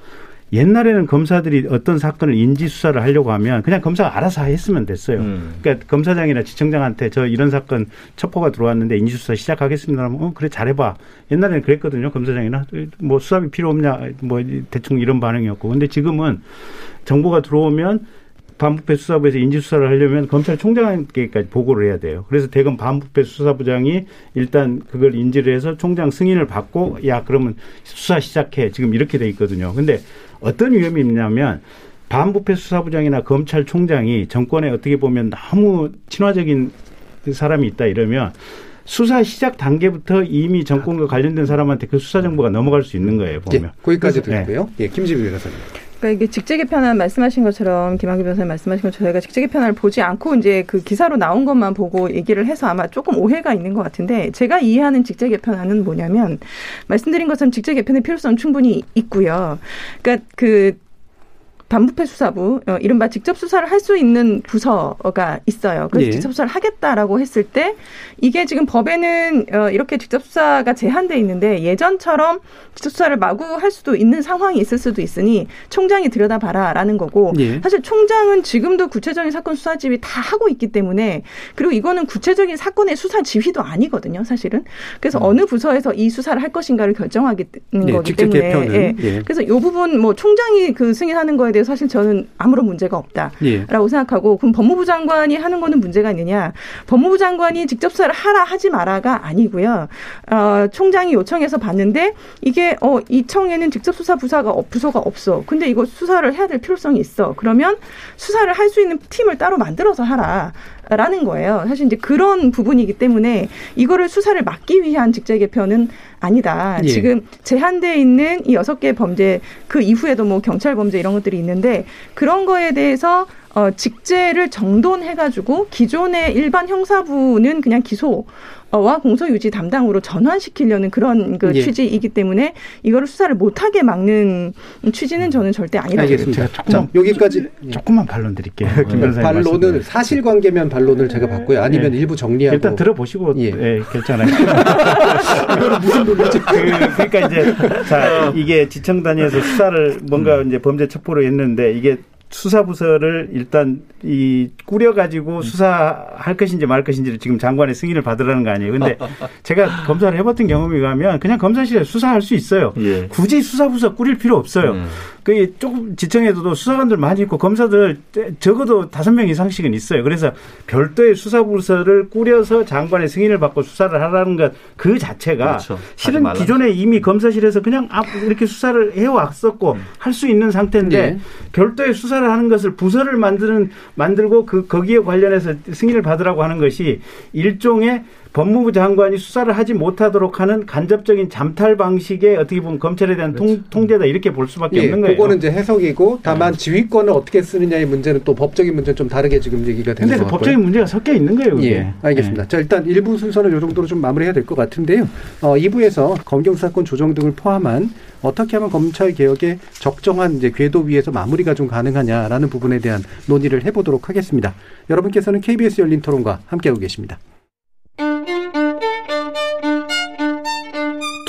옛날에는 검사들이 어떤 사건을 인지 수사를 하려고 하면 그냥 검사가 알아서 했으면 됐어요. 그러니까 검사장이나 지청장한테 저 이런 사건 첩보가 들어왔는데 인지 수사 시작하겠습니다. 하면 어 그래 잘해봐. 옛날에는 그랬거든요. 검사장이나 뭐 수사비 필요 없냐 뭐 대충 이런 반응이었고 근데 지금은 정보가 들어오면 반부패 수사부에서 인지 수사를 하려면 검찰총장에게까지 보고를 해야 돼요. 그래서 대검 반부패 수사부장이 일단 그걸 인지를 해서 총장 승인을 받고 야 그러면 수사 시작해 지금 이렇게 돼 있거든요. 근데 어떤 위험이 있냐면 반부패 수사부장이나 검찰총장이 정권에 어떻게 보면 너무 친화적인 사람이 있다 이러면 수사 시작 단계부터 이미 정권과 관련된 사람한테 그 수사 정보가 넘어갈 수 있는 거예요. 보면. 예, 거기까지 그래서- 듣고요. 예, 김지민 변호사님. 그러니까 이게 직제 개편안 말씀하신 것처럼 김학규 변호사님 말씀하신 것처럼 저희가 직제 개편을 보지 않고 이제 그 기사로 나온 것만 보고 얘기를 해서 아마 조금 오해가 있는 것 같은데 제가 이해하는 직제 개편안은 뭐냐면 말씀드린 것처럼 직제 개편의 필요성 충분히 있고요. 그러니까 그 반부패 수사부, 어, 이른바 직접 수사를 할 수 있는 부서가 있어요. 그래서 예. 직접 수사를 하겠다라고 했을 때 이게 지금 법에는 어, 이렇게 직접 수사가 제한돼 있는데 예전처럼 직접 수사를 마구 할 수도 있는 상황이 있을 수도 있으니 총장이 들여다봐라라는 거고 예. 사실 총장은 지금도 구체적인 사건 수사 지휘 다 하고 있기 때문에 그리고 이거는 구체적인 사건의 수사 지휘도 아니거든요, 사실은. 그래서 어느 부서에서 이 수사를 할 것인가를 결정하기 예, 거기 직접 때문에 예. 예. 그래서 이 부분 뭐 총장이 그 승인하는 거에 대해서 사실 저는 아무런 문제가 없다라고 예. 생각하고 그럼 법무부 장관이 하는 거는 문제가 있느냐? 법무부 장관이 직접 수사를 하라 하지 마라가 아니고요. 어, 총장이 요청해서 봤는데 이게 어, 이 청에는 직접 수사 부사가 없- 부서가 없어. 근데 이거 수사를 해야 될 필요성이 있어. 그러면 수사를 할 수 있는 팀을 따로 만들어서 하라. 라는 거예요. 사실 이제 그런 부분이기 때문에 이거를 수사를 막기 위한 직제 개편은 아니다. 예. 지금 제한돼 있는 이 여섯 개 범죄 그 이후에도 뭐 경찰 범죄 이런 것들이 있는데 그런 거에 대해서 어, 직제를 정돈해가지고 기존의 일반 형사부는 그냥 기소 와 공소 유지 담당으로 전환시키려는 그런 그 예. 취지이기 때문에 이거를 수사를 못하게 막는 취지는 저는 절대 아니라고 알겠습니다. 봅니다. 자, 여기까지 조금만 반론 드릴게요. 김 변호사님 반론은 말씀대로. 사실관계면 반론을 제가 받고요. 아니면 예. 일부 정리하고 일단 들어보시고 예. 결정하요 이거는 무슨 논리죠? 그, 그러니까 이제 자 이게 지청 단위에서 수사를 뭔가 이제 범죄 첩보로 했는데 이게 수사부서를 일단 이 꾸려가지고 수사할 것인지 말 것인지를 지금 장관의 승인을 받으라는 거 아니에요. 근데 제가 검사를 해봤던 경험이 가면 그냥 검사실에 수사할 수 있어요. 굳이 수사부서 꾸릴 필요 없어요. 그 조금 지청에도 수사관들 많이 있고 검사들 적어도 다섯 명 이상씩은 있어요. 그래서 별도의 수사부서를 꾸려서 장관의 승인을 받고 수사를 하라는 것 그 자체가 그렇죠. 실은 기존에 이미 검사실에서 그냥 이렇게 수사를 해왔었고 음. 할수 있는 상태인데 네. 별도의 수사를 하는 것을 부서를 만드는 만들고 그 거기에 관련해서 승인을 받으라고 하는 것이 일종의 법무부 장관이 수사를 하지 못하도록 하는 간접적인 잠탈 방식의 어떻게 보면 검찰에 대한 통, 통제다 이렇게 볼 수밖에 예, 없는 거예요. 그거는 이제 해석이고 다만 지휘권을 어떻게 쓰느냐의 문제는 또 법적인 문제는 좀 다르게 지금 얘기가 되는 근데 것그 같고요. 법적인 문제가 섞여 있는 거예요. 그게. 예, 알겠습니다. 자, 일단 일부 순서는 이 정도로 좀 마무리해야 될 것 같은데요. 어, 2부에서 검경수사권 조정 등을 포함한 어떻게 하면 검찰 개혁의 적정한 이제 궤도 위에서 마무리가 좀 가능하냐라는 부분에 대한 논의를 해보도록 하겠습니다. 여러분께서는 KBS 열린 토론과 함께하고 계십니다.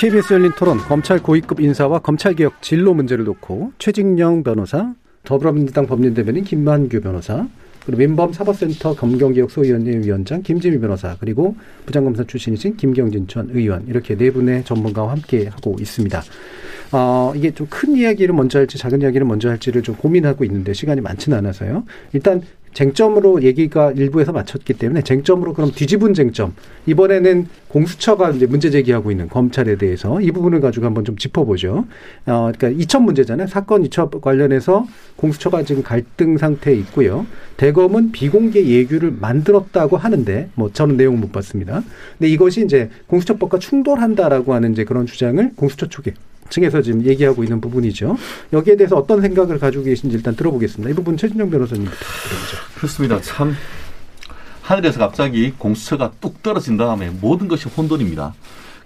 KBS 열린 토론 검찰 고위급 인사와 검찰개혁 진로 문제를 놓고 최진영 변호사, 더불어민주당 법률대변인 김만규 변호사, 그리고 민범 사법센터 검경개혁 소위원회 위원장 김지미 변호사, 그리고 부장검사 출신이신 김경진 전 의원 이렇게 네 분의 전문가와 함께 하고 있습니다. 어, 이게 좀 큰 이야기를 먼저 할지 작은 이야기를 먼저 할지를 좀 고민하고 있는데 시간이 많지는 않아서요. 일단 쟁점으로 얘기가 일부에서 마쳤기 때문에 쟁점으로 그럼 뒤집은 쟁점. 이번에는 공수처가 이제 문제 제기하고 있는 검찰에 대해서 이 부분을 가지고 한번 좀 짚어보죠. 어, 그러니까 이첩 문제잖아요. 사건 이첩 관련해서 공수처가 지금 갈등 상태에 있고요. 대검은 비공개 예규를 만들었다고 하는데 뭐 저는 내용 못 봤습니다. 근데 이것이 이제 공수처법과 충돌한다라고 하는 이제 그런 주장을 공수처 쪽에 층에서 지금 얘기하고 있는 부분이죠. 여기에 대해서 어떤 생각을 가지고 계신지 일단 들어보겠습니다. 이 부분 최진영 변호사님부터 들어보죠. 그렇습니다. 참 하늘에서 갑자기 공수처가 뚝 떨어진 다음에 모든 것이 혼돈입니다.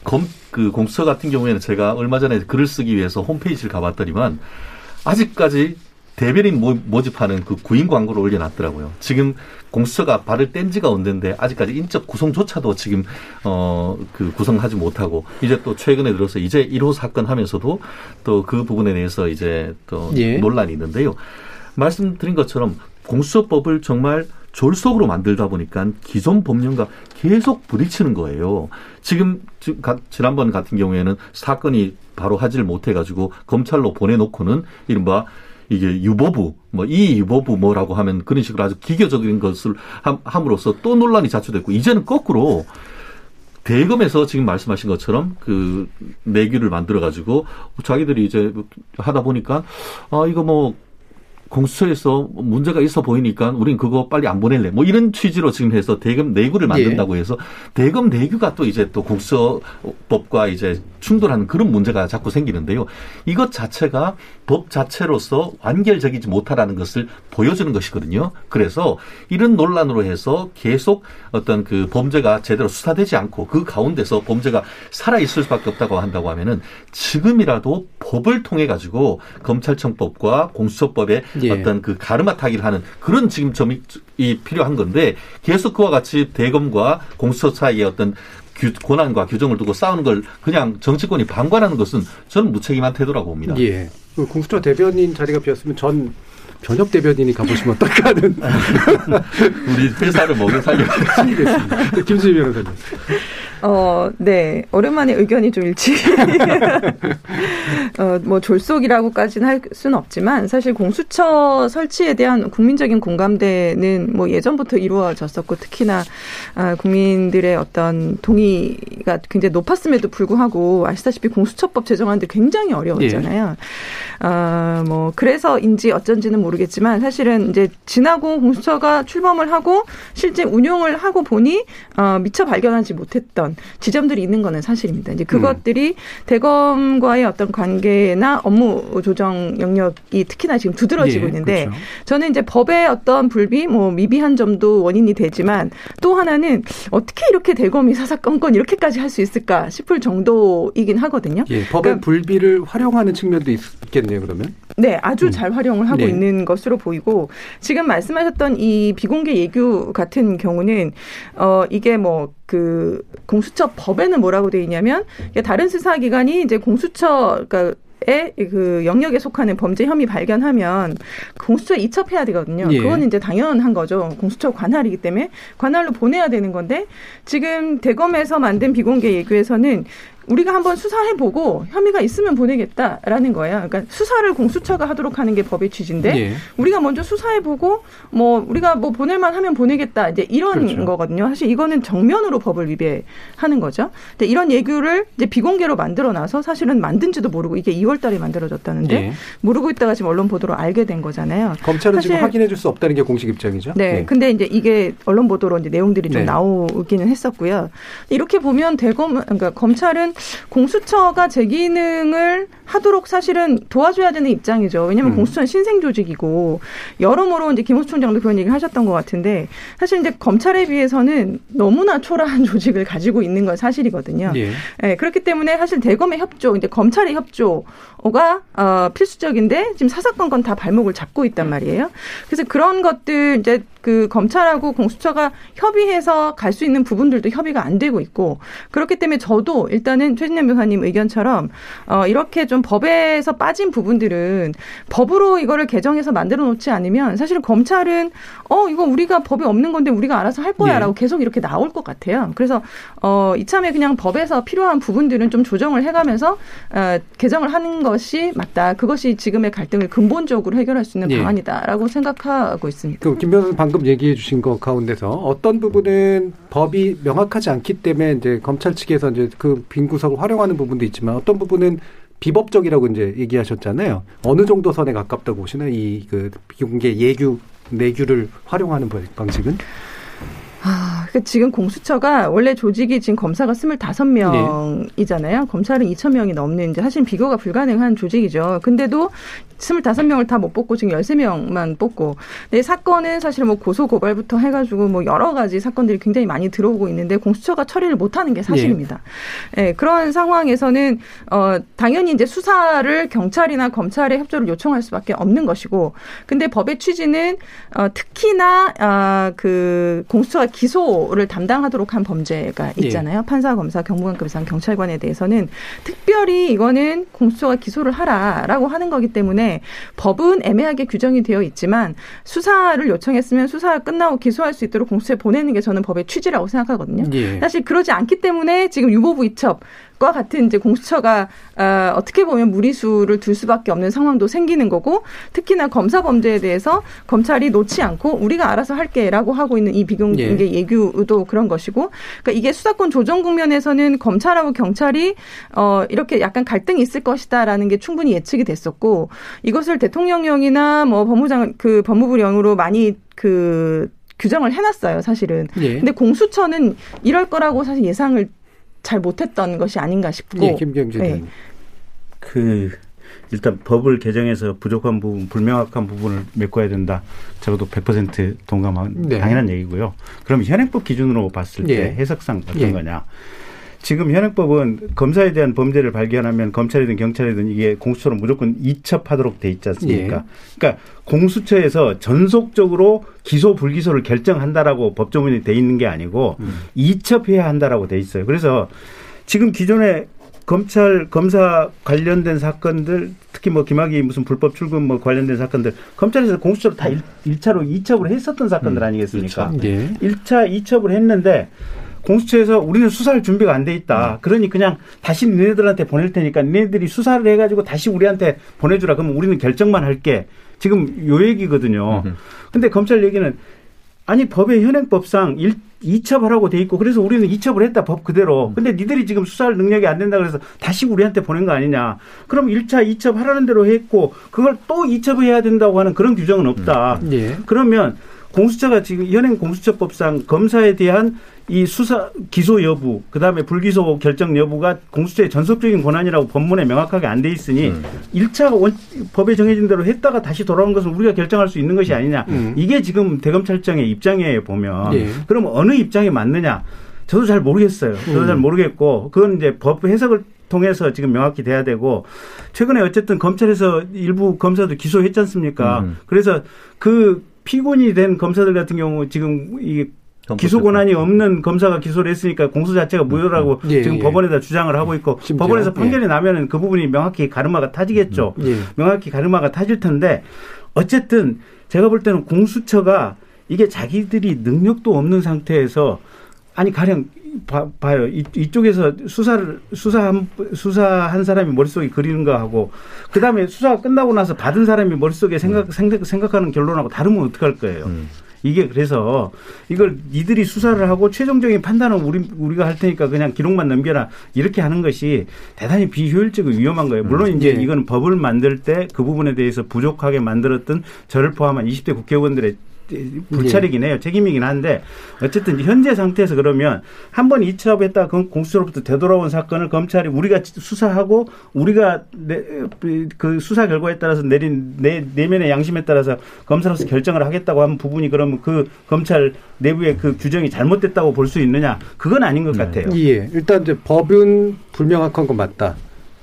검, 그 공수처 같은 경우에는 제가 얼마 전에 글을 쓰기 위해서 홈페이지를 가봤더니만 아직까지 대변인 모, 모집하는 그 구인 광고를 올려놨더라고요. 지금 공수처가 발을 뗀 지가 언젠데 아직까지 인적 구성조차도 지금 어 그 구성하지 못하고 이제 또 최근에 들어서 이제 1호 사건 하면서도 또 그 부분에 대해서 이제 또 예. 논란이 있는데요. 말씀드린 것처럼 공수처법을 정말 졸속으로 만들다 보니까 기존 법령과 계속 부딪히는 거예요. 지금 지난번 같은 경우에는 사건이 바로 하지를 못해가지고 검찰로 보내놓고는 이른바 이게 유보부 뭐 이 유보부 뭐라고 하면 그런 식으로 아주 기계적인 것을 함- 함으로써 또 논란이 자초됐고 이제는 거꾸로 대검에서 지금 말씀하신 것처럼 그 내규를 만들어 가지고 자기들이 이제 하다 보니까 아 이거 뭐 공수처에서 문제가 있어 보이니까 우린 그거 빨리 안 보낼래. 뭐 이런 취지로 지금 해서 대검 내규를 만든다고 해서 대검 내규가 또 이제 또 공수처법과 이제 충돌하는 그런 문제가 자꾸 생기는데요. 이것 자체가 법 자체로서 완결적이지 못하다는 것을 보여주는 것이거든요. 그래서 이런 논란으로 해서 계속 어떤 그 범죄가 제대로 수사되지 않고 그 가운데서 범죄가 살아 있을 수밖에 없다고 한다고 하면은 지금이라도 법을 통해 가지고 검찰청법과 공수처법의 예. 어떤 그 가르마 타기를 하는 그런 지금 점이 이 필요한 건데 계속 그와 같이 대검과 공수처 사이의 어떤 규, 권한과 규정을 두고 싸우는 걸 그냥 정치권이 방관하는 것은 저는 무책임한 태도라고 봅니다. 예. 그 공수처 대변인 자리가 비었으면 전 변협 대변인이 가보시면 어떨까 하는 우리 회사를 먹여 살려. 알겠습니다. 김수희 변호사님. 어, 네. 오랜만에 의견이 좀 일치. 어, 뭐 졸속이라고까지는 할 수는 없지만 사실 공수처 설치에 대한 국민적인 공감대는 뭐 예전부터 이루어졌었고 특히나 아, 국민들의 어떤 동의 범위가 굉장히 높았음에도 불구하고 아시다시피 공수처법 제정하는데 굉장히 어려웠잖아요. 예. 어, 뭐 그래서인지 어쩐지는 모르 겠지만 사실은 이제 지나고 공수처가 출범을 하고 실제 운용을 하고 보니 어, 미처 발견하지 못했던 지점들이 있는 거는 사실입니다. 이제 그것들이 음. 대검과의 어떤 관계나 업무 조정 영역이 특히나 지금 두드러지고 예, 있는데 그렇죠. 저는 이제 법의 어떤 불비 뭐 미비한 점도 원인이 되지만 또 하나는 어떻게 이렇게 대검이 사사건건 이렇게까지 할 수 있을까 싶을 정도이긴 하거든요. 예, 법의 그러니까 불비를 활용하는 측면도 있겠네요. 그러면. 네, 아주 음. 잘 활용을 하고 네. 있는 것으로 보이고 지금 말씀하셨던 이 비공개 예규 같은 경우는 어 이게 뭐그 공수처 법에는 뭐라고 돼 있냐면 다른 수사 기관이 이제 공수처 그러니까 그 영역에 속하는 범죄 혐의 발견하면 공수처에 이첩해야 되거든요. 예. 그건 이제 당연한 거죠. 공수처 관할이기 때문에 관할로 보내야 되는 건데 지금 대검에서 만든 비공개 예규에서는 우리가 한번 수사해보고 혐의가 있으면 보내겠다라는 거예요. 그러니까 수사를 공수처가 하도록 하는 게 법의 취지인데 예. 우리가 먼저 수사해보고 뭐 우리가 뭐 보낼만 하면 보내겠다 이제 이런 그렇죠. 거거든요. 사실 이거는 정면으로 법을 위배하는 거죠. 근데 이런 예규를 이제 비공개로 만들어놔서 사실은 만든지도 모르고 이게 2월달에 만들어졌다는데 예. 모르고 있다가 지금 언론 보도로 알게 된 거잖아요. 검찰은 지금 확인해줄 수 없다는 게 공식 입장이죠. 네. 네. 근데 이제 이게 언론 보도로 이제 내용들이 좀 네. 나오기는 했었고요. 이렇게 보면 대검 그러니까 검찰은 공수처가 제 기능을 하도록 사실은 도와줘야 되는 입장이죠. 왜냐하면 음. 공수처는 신생 조직이고 여러모로 이제 김호수 총장도 그런 얘기를 하셨던 것 같은데 사실 이제 검찰에 비해서는 너무나 초라한 조직을 가지고 있는 건 사실이거든요. 예. 네, 그렇기 때문에 사실 대검의 협조, 이제 검찰의 협조가 어, 필수적인데 지금 사사건건 다 발목을 잡고 있단 말이에요. 그래서 그런 것들 이제 그 검찰하고 공수처가 협의해서 갈 수 있는 부분들도 협의가 안 되고 있고 그렇기 때문에 저도 일단은 최진영 변호사님 의견처럼 어, 이렇게 좀 법에서 빠진 부분들은 법으로 이거를 개정해서 만들어 놓지 않으면 사실 검찰은 어 이거 우리가 법에 없는 건데 우리가 알아서 할 거야라고 네. 계속 이렇게 나올 것 같아요. 그래서 어 이참에 그냥 법에서 필요한 부분들은 좀 조정을 해가면서 어, 개정을 하는 것이 맞다. 그것이 지금의 갈등을 근본적으로 해결할 수 있는 네. 방안이다라고 생각하고 있습니다. 그 김 변호사 방금 얘기해 주신 것 가운데서 어떤 부분은 법이 명확하지 않기 때문에 이제 검찰 측에서 이제 그 빈 구석을 활용하는 부분도 있지만 어떤 부분은 비법적이라고 이제 얘기하셨잖아요. 어느 정도 선에 가깝다고 보시나요? 이그 비공개 예규 내규를 활용하는 방식은? 아, 그 지금 공수처가 원래 조직이 지금 검사가 스물다섯 명이잖아요. 네. 검찰은 이천 명이 넘는 이제 사실 비교가 불가능한 조직이죠. 근데도 스물다섯 명을 다 못 뽑고 지금 열세 명만 뽑고. 네, 사건은 사실 뭐 고소 고발부터 해 가지고 뭐 여러 가지 사건들이 굉장히 많이 들어오고 있는데 공수처가 처리를 못 하는 게 사실입니다. 예. 네, 그런 상황에서는 어 당연히 이제 수사를 경찰이나 검찰의 협조를 요청할 수밖에 없는 것이고, 근데 법의 취지는 어 특히나 아그 공수처가 기소를 담당하도록 한 범죄가 예. 있잖아요. 예. 판사, 검사, 경무관급 이상 경찰관에 대해서는 특별히 이거는 공수처가 기소를 하라라고 하는 거기 때문에 법은 애매하게 규정이 되어 있지만 수사를 요청했으면 수사 끝나고 기소할 수 있도록 공수처에 보내는 게 저는 법의 취지라고 생각하거든요. 예. 사실 그러지 않기 때문에 지금 유보부 이첩 과 같은 이제 공수처가 어, 어떻게 보면 무리수를 둘 수밖에 없는 상황도 생기는 거고 특히나 검사 범죄에 대해서 검찰이 놓지 않고 우리가 알아서 할게라고 하고 있는 이 비공개 예. 예규도 그런 것이고 그러니까 이게 수사권 조정 국면에서는 검찰하고 경찰이 어, 이렇게 약간 갈등이 있을 것이다라는 게 충분히 예측이 됐었고 이것을 대통령령이나 뭐 법무장 그 법무부령으로 많이 그 규정을 해놨어요, 사실은. 예. 근데 공수처는 이럴 거라고 사실 예상을 잘 못했던 것이 아닌가 싶고. 예, 김경진. 네. 그 일단 법을 개정해서 부족한 부분, 불명확한 부분을 메꿔야 된다. 적어도 100% 동감한 네. 당연한 얘기고요. 그럼 현행법 기준으로 봤을 때 예. 해석상 어떤 예. 거냐? 지금 현행법은 검사에 대한 범죄를 발견하면 검찰이든 경찰이든 이게 공수처로 무조건 이첩하도록 돼 있지 않습니까? 예. 그러니까 공수처에서 전속적으로 기소 불기소를 결정한다라고 법조문이 돼 있는 게 아니고 음. 이첩해야 한다라고 돼 있어요. 그래서 지금 기존에 검찰 검사 관련된 사건들 특히 뭐 김학의 무슨 불법 출금 뭐 관련된 사건들 검찰에서 공수처로 다 일, 차로 이첩을 했었던 사건들 음. 아니겠습니까? 그렇죠. 예. 1차 이첩을 했는데 공수처에서 우리는 수사할 준비가 안 돼 있다. 음. 그러니 그냥 다시 니네들한테 보낼 테니까 니네들이 수사를 해가지고 다시 우리한테 보내주라. 그러면 우리는 결정만 할게. 지금 요 얘기거든요. 음. 근데 검찰 얘기는 아니 법의 현행법상 일, 이첩하라고 돼 있고 그래서 우리는 이첩을 했다 법 그대로. 근데 니들이 지금 수사할 능력이 안 된다 그래서 다시 우리한테 보낸 거 아니냐. 그럼 1차 이첩 하라는 대로 했고 그걸 또 이첩해야 된다고 하는 그런 규정은 없다. 예. 그러면 공수처가 지금 현행 공수처법상 검사에 대한 이 수사 기소 여부 그다음에 불기소 결정 여부가 공수처의 전속적인 권한이라고 법문에 명확하게 안 돼 있으니 음. 일 1차 원, 법에 정해진 대로 했다가 다시 돌아온 것은 우리가 결정할 수 있는 것이 아니냐. 음. 이게 지금 대검찰청의 입장이에요 보면. 예. 그럼 어느 입장이 맞느냐? 저도 잘 모르겠어요. 저도 음. 잘 모르겠고 그건 이제 법 해석을 통해서 지금 명확히 돼야 되고 최근에 어쨌든 검찰에서 일부 검사도 기소했지 않습니까? 음. 그래서 그 피고인이 된 검사들 같은 경우 지금 이 기소 권한이 없는 검사가 기소를 했으니까 공소 자체가 무효라고 예, 지금 예. 법원에다 주장을 하고 있고 심지어, 법원에서 판결이 예. 나면은 그 부분이 명확히 가르마가 타지겠죠. 예. 명확히 가르마가 타질 텐데 어쨌든 제가 볼 때는 공수처가 이게 자기들이 능력도 없는 상태에서 아니 가령 봐, 봐요 이, 이쪽에서 수사를 수사한 수사한 사람이 머릿속에 그리는 거 하고 그 다음에 수사가 끝나고 나서 받은 사람이 머릿속에 생각 생각 생각하는 결론하고 다르면 어떡할 거예요. 이게 그래서 이걸 니들이 수사를 하고 최종적인 판단은 우리 우리가 할 테니까 그냥 기록만 넘겨라 이렇게 하는 것이 대단히 비효율적이고 위험한 거예요. 물론 이제 예. 이거는 법을 만들 때 그 부분에 대해서 부족하게 만들었던 저를 포함한 20대 국회의원들의 불찰이긴 해요. 책임이긴 한데 어쨌든 현재 상태에서 그러면 한 번 이첩했다 그 공수처로부터 되돌아온 사건을 검찰이 우리가 수사하고 우리가 내, 그 수사 결과에 따라서 내린 내, 내면의 양심에 따라서 검사로서 결정을 하겠다고 하는 부분이 그러면 그 검찰 내부의 그 규정이 잘못됐다고 볼 수 있느냐 그건 아닌 것 같아요. 예. 일단 이제 법은 불명확한 건 맞다.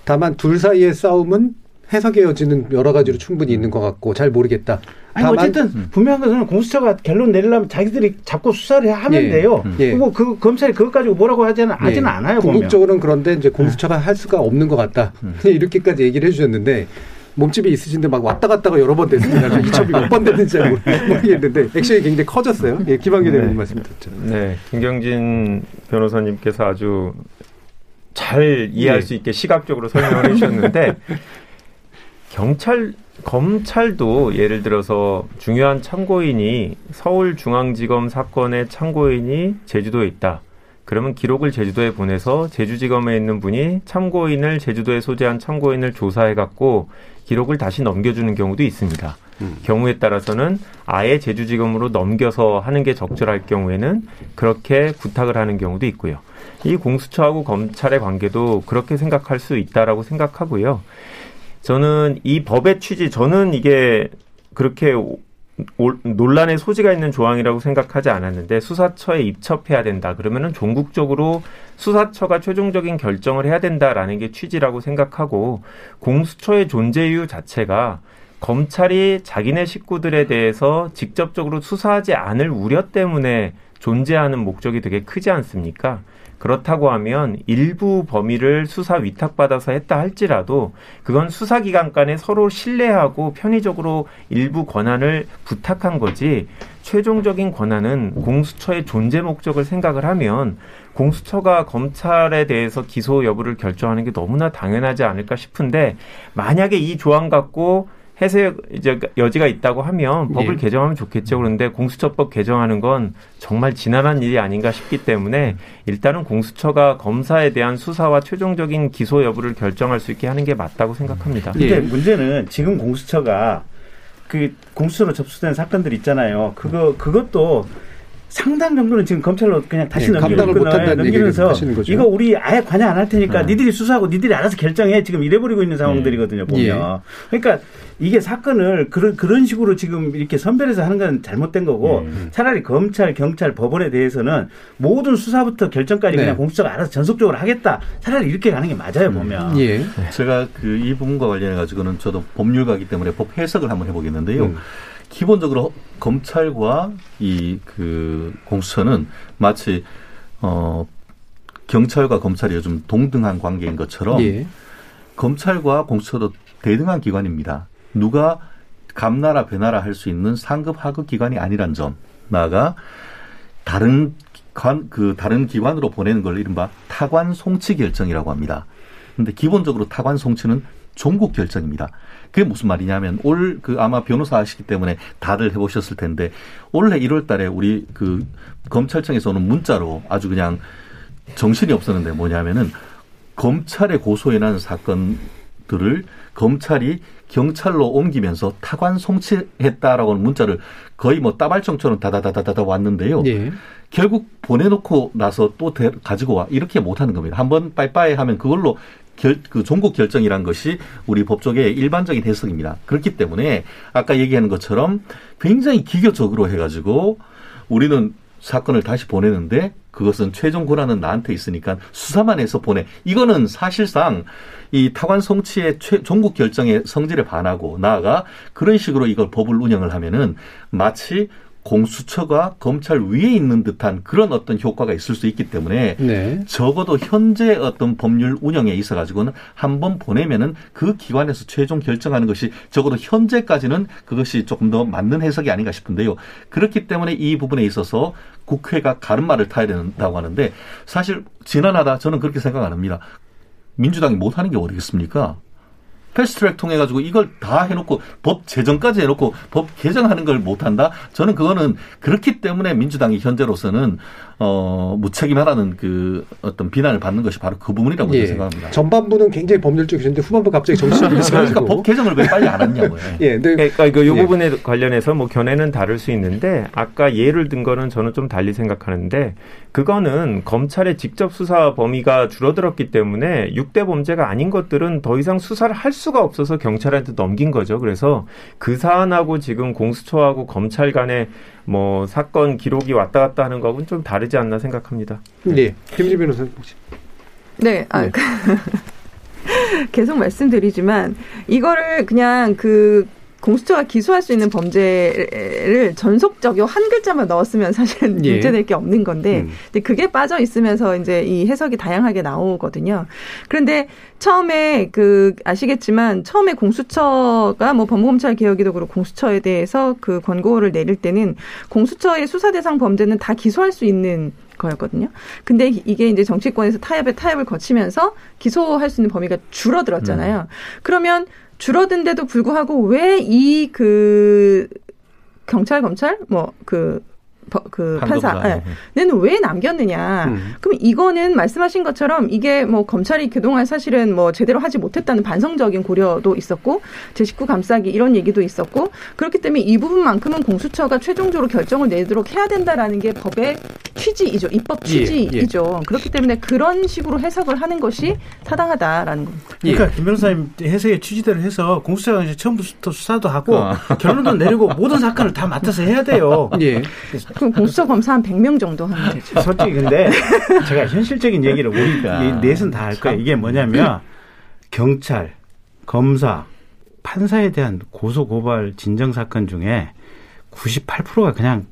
다만 둘 사이의 싸움은 해석의 여지는 여러 가지로 충분히 있는 것 같고 잘 모르겠다. 아니 다만 어쨌든 분명한 것은 공수처가 결론 내리려면 자기들이 잡고 수사를 하면 예. 돼요. 예. 그리고 그 검찰이 그것 가지고 뭐라고 하지는 하지는 예. 않아요. 보면. 궁극적으로는 그런데 이제 공수처가 할 수가 없는 것 같다. 그냥 이렇게까지 얘기를 해주셨는데 몸집이 있으신데 막 왔다 갔다가 여러 번 됐습니다. 이첩이 몇 번 됐는지 잘 모르- 모르겠는데 액션이 굉장히 커졌어요. 예, 김한규 네. 대표님 말씀 듣죠. 네, 김경진 변호사님께서 아주 잘 이해할 예. 수 있게 시각적으로 설명을 해주셨는데 경찰 검찰도 예를 들어서 중요한 참고인이 서울중앙지검 사건의 참고인이 제주도에 있다. 그러면 기록을 제주도에 보내서 제주지검에 있는 분이 참고인을 제주도에 소재한 참고인을 조사해 갖고 기록을 다시 넘겨주는 경우도 있습니다. 경우에 따라서는 아예 제주지검으로 넘겨서 하는 게 적절할 경우에는 그렇게 부탁을 하는 경우도 있고요. 이 공수처하고 검찰의 관계도 그렇게 생각할 수 있다라고 생각하고요. 저는 이 법의 취지, 저는 이게 그렇게 논란의 소지가 있는 조항이라고 생각하지 않았는데 수사처에 입첩해야 된다. 그러면은 종국적으로 수사처가 최종적인 결정을 해야 된다라는 게 취지라고 생각하고 공수처의 존재 이유 자체가 검찰이 자기네 식구들에 대해서 직접적으로 수사하지 않을 우려 때문에 존재하는 목적이 되게 크지 않습니까? 그렇다고 하면 일부 범위를 수사 위탁받아서 했다 할지라도 그건 수사기관 간에 서로 신뢰하고 편의적으로 일부 권한을 부탁한 거지 최종적인 권한은 공수처의 존재 목적을 생각을 하면 공수처가 검찰에 대해서 기소 여부를 결정하는 게 너무나 당연하지 않을까 싶은데 만약에 이 조항 갖고 해석 이제 여지가 있다고 하면 법을 예. 개정하면 좋겠죠. 그런데 공수처법 개정하는 건 정말 지난한 일이 아닌가 싶기 때문에 일단은 공수처가 검사에 대한 수사와 최종적인 기소 여부를 결정할 수 있게 하는 게 맞다고 생각합니다. 근데 문제는 지금 공수처가 그 공수처로 접수된 사건들 있잖아요. 그거 그것도 상당 정도는 지금 검찰로 그냥 다시 예, 얘기를 넘기면서. 이거 우리 아예 관여 안 할 테니까 네. 니들이 수사하고 니들이 알아서 결정해 지금 이래버리고 있는 상황들이거든요 보면 예. 그러니까 이게 사건을 그런 그런 식으로 지금 이렇게 선별해서 하는 건 잘못된 거고 예. 차라리 검찰 경찰 법원에 대해서는 모든 수사부터 결정까지 네. 그냥 공수처가 알아서 전속적으로 하겠다 차라리 이렇게 가는 게 맞아요 보면 예. 제가 그 이 부분과 관련해 가지고는 저도 법률가기 때문에 법 해석을 한번 해보겠는데요. 음. 기본적으로 검찰과 이 그 공수처는 마치 어 경찰과 검찰이 요즘 동등한 관계인 것처럼 예. 검찰과 공수처도 대등한 기관입니다. 누가 감나라 배나라 할 수 있는 상급 하급 기관이 아니란 점. 나아가 다른 관, 그 다른 기관으로 보내는 걸 이른바 타관 송치 결정이라고 합니다. 근데 기본적으로 타관 송치는 종국 결정입니다. 그게 무슨 말이냐면 올 그 아마 변호사 하시기 때문에 다들 해보셨을 텐데 올해 1월 달에 우리 그 검찰청에서 오는 문자로 아주 그냥 정신이 없었는데 뭐냐면은 검찰에 고소해난 사건들을 검찰이 경찰로 옮기면서 타관 송치했다라고는 문자를 거의 뭐 따발청처럼 다다다다다다 왔는데요. 예. 결국 보내놓고 나서 또 대- 가지고 와 이렇게 못하는 겁니다. 한번 빠이빠이 하면 그걸로 결, 그 종국 결정이란 것이 우리 법조계의 일반적인 해석입니다. 그렇기 때문에 아까 얘기하는 것처럼 굉장히 기교적으로 해가지고 우리는 사건을 다시 보내는데 그것은 최종 권한은 나한테 있으니까 수사만 해서 보내. 이거는 사실상 이 타관 송치의 최, 종국 결정의 성질에 반하고 나아가 그런 식으로 이걸 법을 운영을 하면은 마치 공수처가 검찰 위에 있는 듯한 그런 어떤 효과가 있을 수 있기 때문에 네. 적어도 현재 어떤 법률 운영에 있어 가지고는 한 번 보내면은 그 기관에서 최종 결정하는 것이 적어도 현재까지는 그것이 조금 더 맞는 해석이 아닌가 싶은데요. 그렇기 때문에 이 부분에 있어서 국회가 가름말을 타야 된다고 하는데 사실 지난하다 저는 그렇게 생각 안 합니다. 민주당이 못하는 게 어디겠습니까? 패스트트랙 통해 가지고 이걸 다 해놓고 법 제정까지 해놓고 법 개정하는 걸 못한다. 저는 그거는 그렇기 때문에 민주당이 현재로서는 어 무책임하다는 그 어떤 비난을 받는 것이 바로 그 부분이라고 저는 예. 생각합니다. 전반부는 굉장히 법률적이셨는데 후반부 갑자기 정신이 그러니까 법 개정을 왜 빨리 안 했냐고요. 예, 네. 그러니까 이거 요 예. 부분에 관련해서 뭐 견해는 다를 수 있는데 아까 예를 든 거는 저는 좀 달리 생각하는데 그거는 검찰의 직접 수사 범위가 줄어들었기 때문에 6대 범죄가 아닌 것들은 더 이상 수사를 할 수가 없어서 경찰한테 넘긴 거죠. 그래서 그 사안하고 지금 공수처하고 검찰 간의 뭐 사건 기록이 왔다 갔다 하는 거하고는 좀 다르지 않나 생각합니다. 예. 김지 변호사님 혹시 네, 아, 네. 계속 말씀드리지만 이거를 그냥 그 공수처가 기소할 수 있는 범죄를 전속적으로 한 글자만 넣었으면 사실은 예. 문제될 게 없는 건데 음. 근데 그게 빠져 있으면서 이제 이 해석이 다양하게 나오거든요. 그런데 처음에 그 아시겠지만 처음에 공수처가 뭐 법무검찰 개혁이도 그렇고 공수처에 대해서 그 권고를 내릴 때는 공수처의 수사 대상 범죄는 다 기소할 수 있는 거였거든요. 근데 이게 이제 정치권에서 타협에 타협을 거치면서 기소할 수 있는 범위가 줄어들었잖아요. 그러면 줄어든데도 불구하고 왜 이 그 경찰 검찰 뭐 그 그 판사 판검사. 예. 는왜 남겼느냐? 음. 그럼 이거는 말씀하신 것처럼 이게 뭐 검찰이 그동안 사실은 뭐 제대로 하지 못했다는 반성적인 고려도 있었고 제 식구 감싸기 이런 얘기도 있었고 그렇기 때문에 이 부분만큼은 공수처가 최종적으로 결정을 내도록 해야 된다라는 게 법의 취지이죠. 입법 예, 취지이죠. 그렇기 때문에 그런 식으로 해석을 하는 것이 타당하다라는 겁니다. 그러니까 김 변호사님 해석의 취지대로 해서 공수처가 이제 처음부터 수사도 하고 어. 결론도 내리고 모든 사건을 다 맡아서 해야 돼요. 예. 그럼 공수처 검사 한 100명 정도 하면 되죠. 솔직히 근데 제가 현실적인 얘기를 우리 넷은 다 할 거예요. 이게 뭐냐면 경찰, 검사, 판사에 대한 고소 고발 진정 사건 중에 98%가 그냥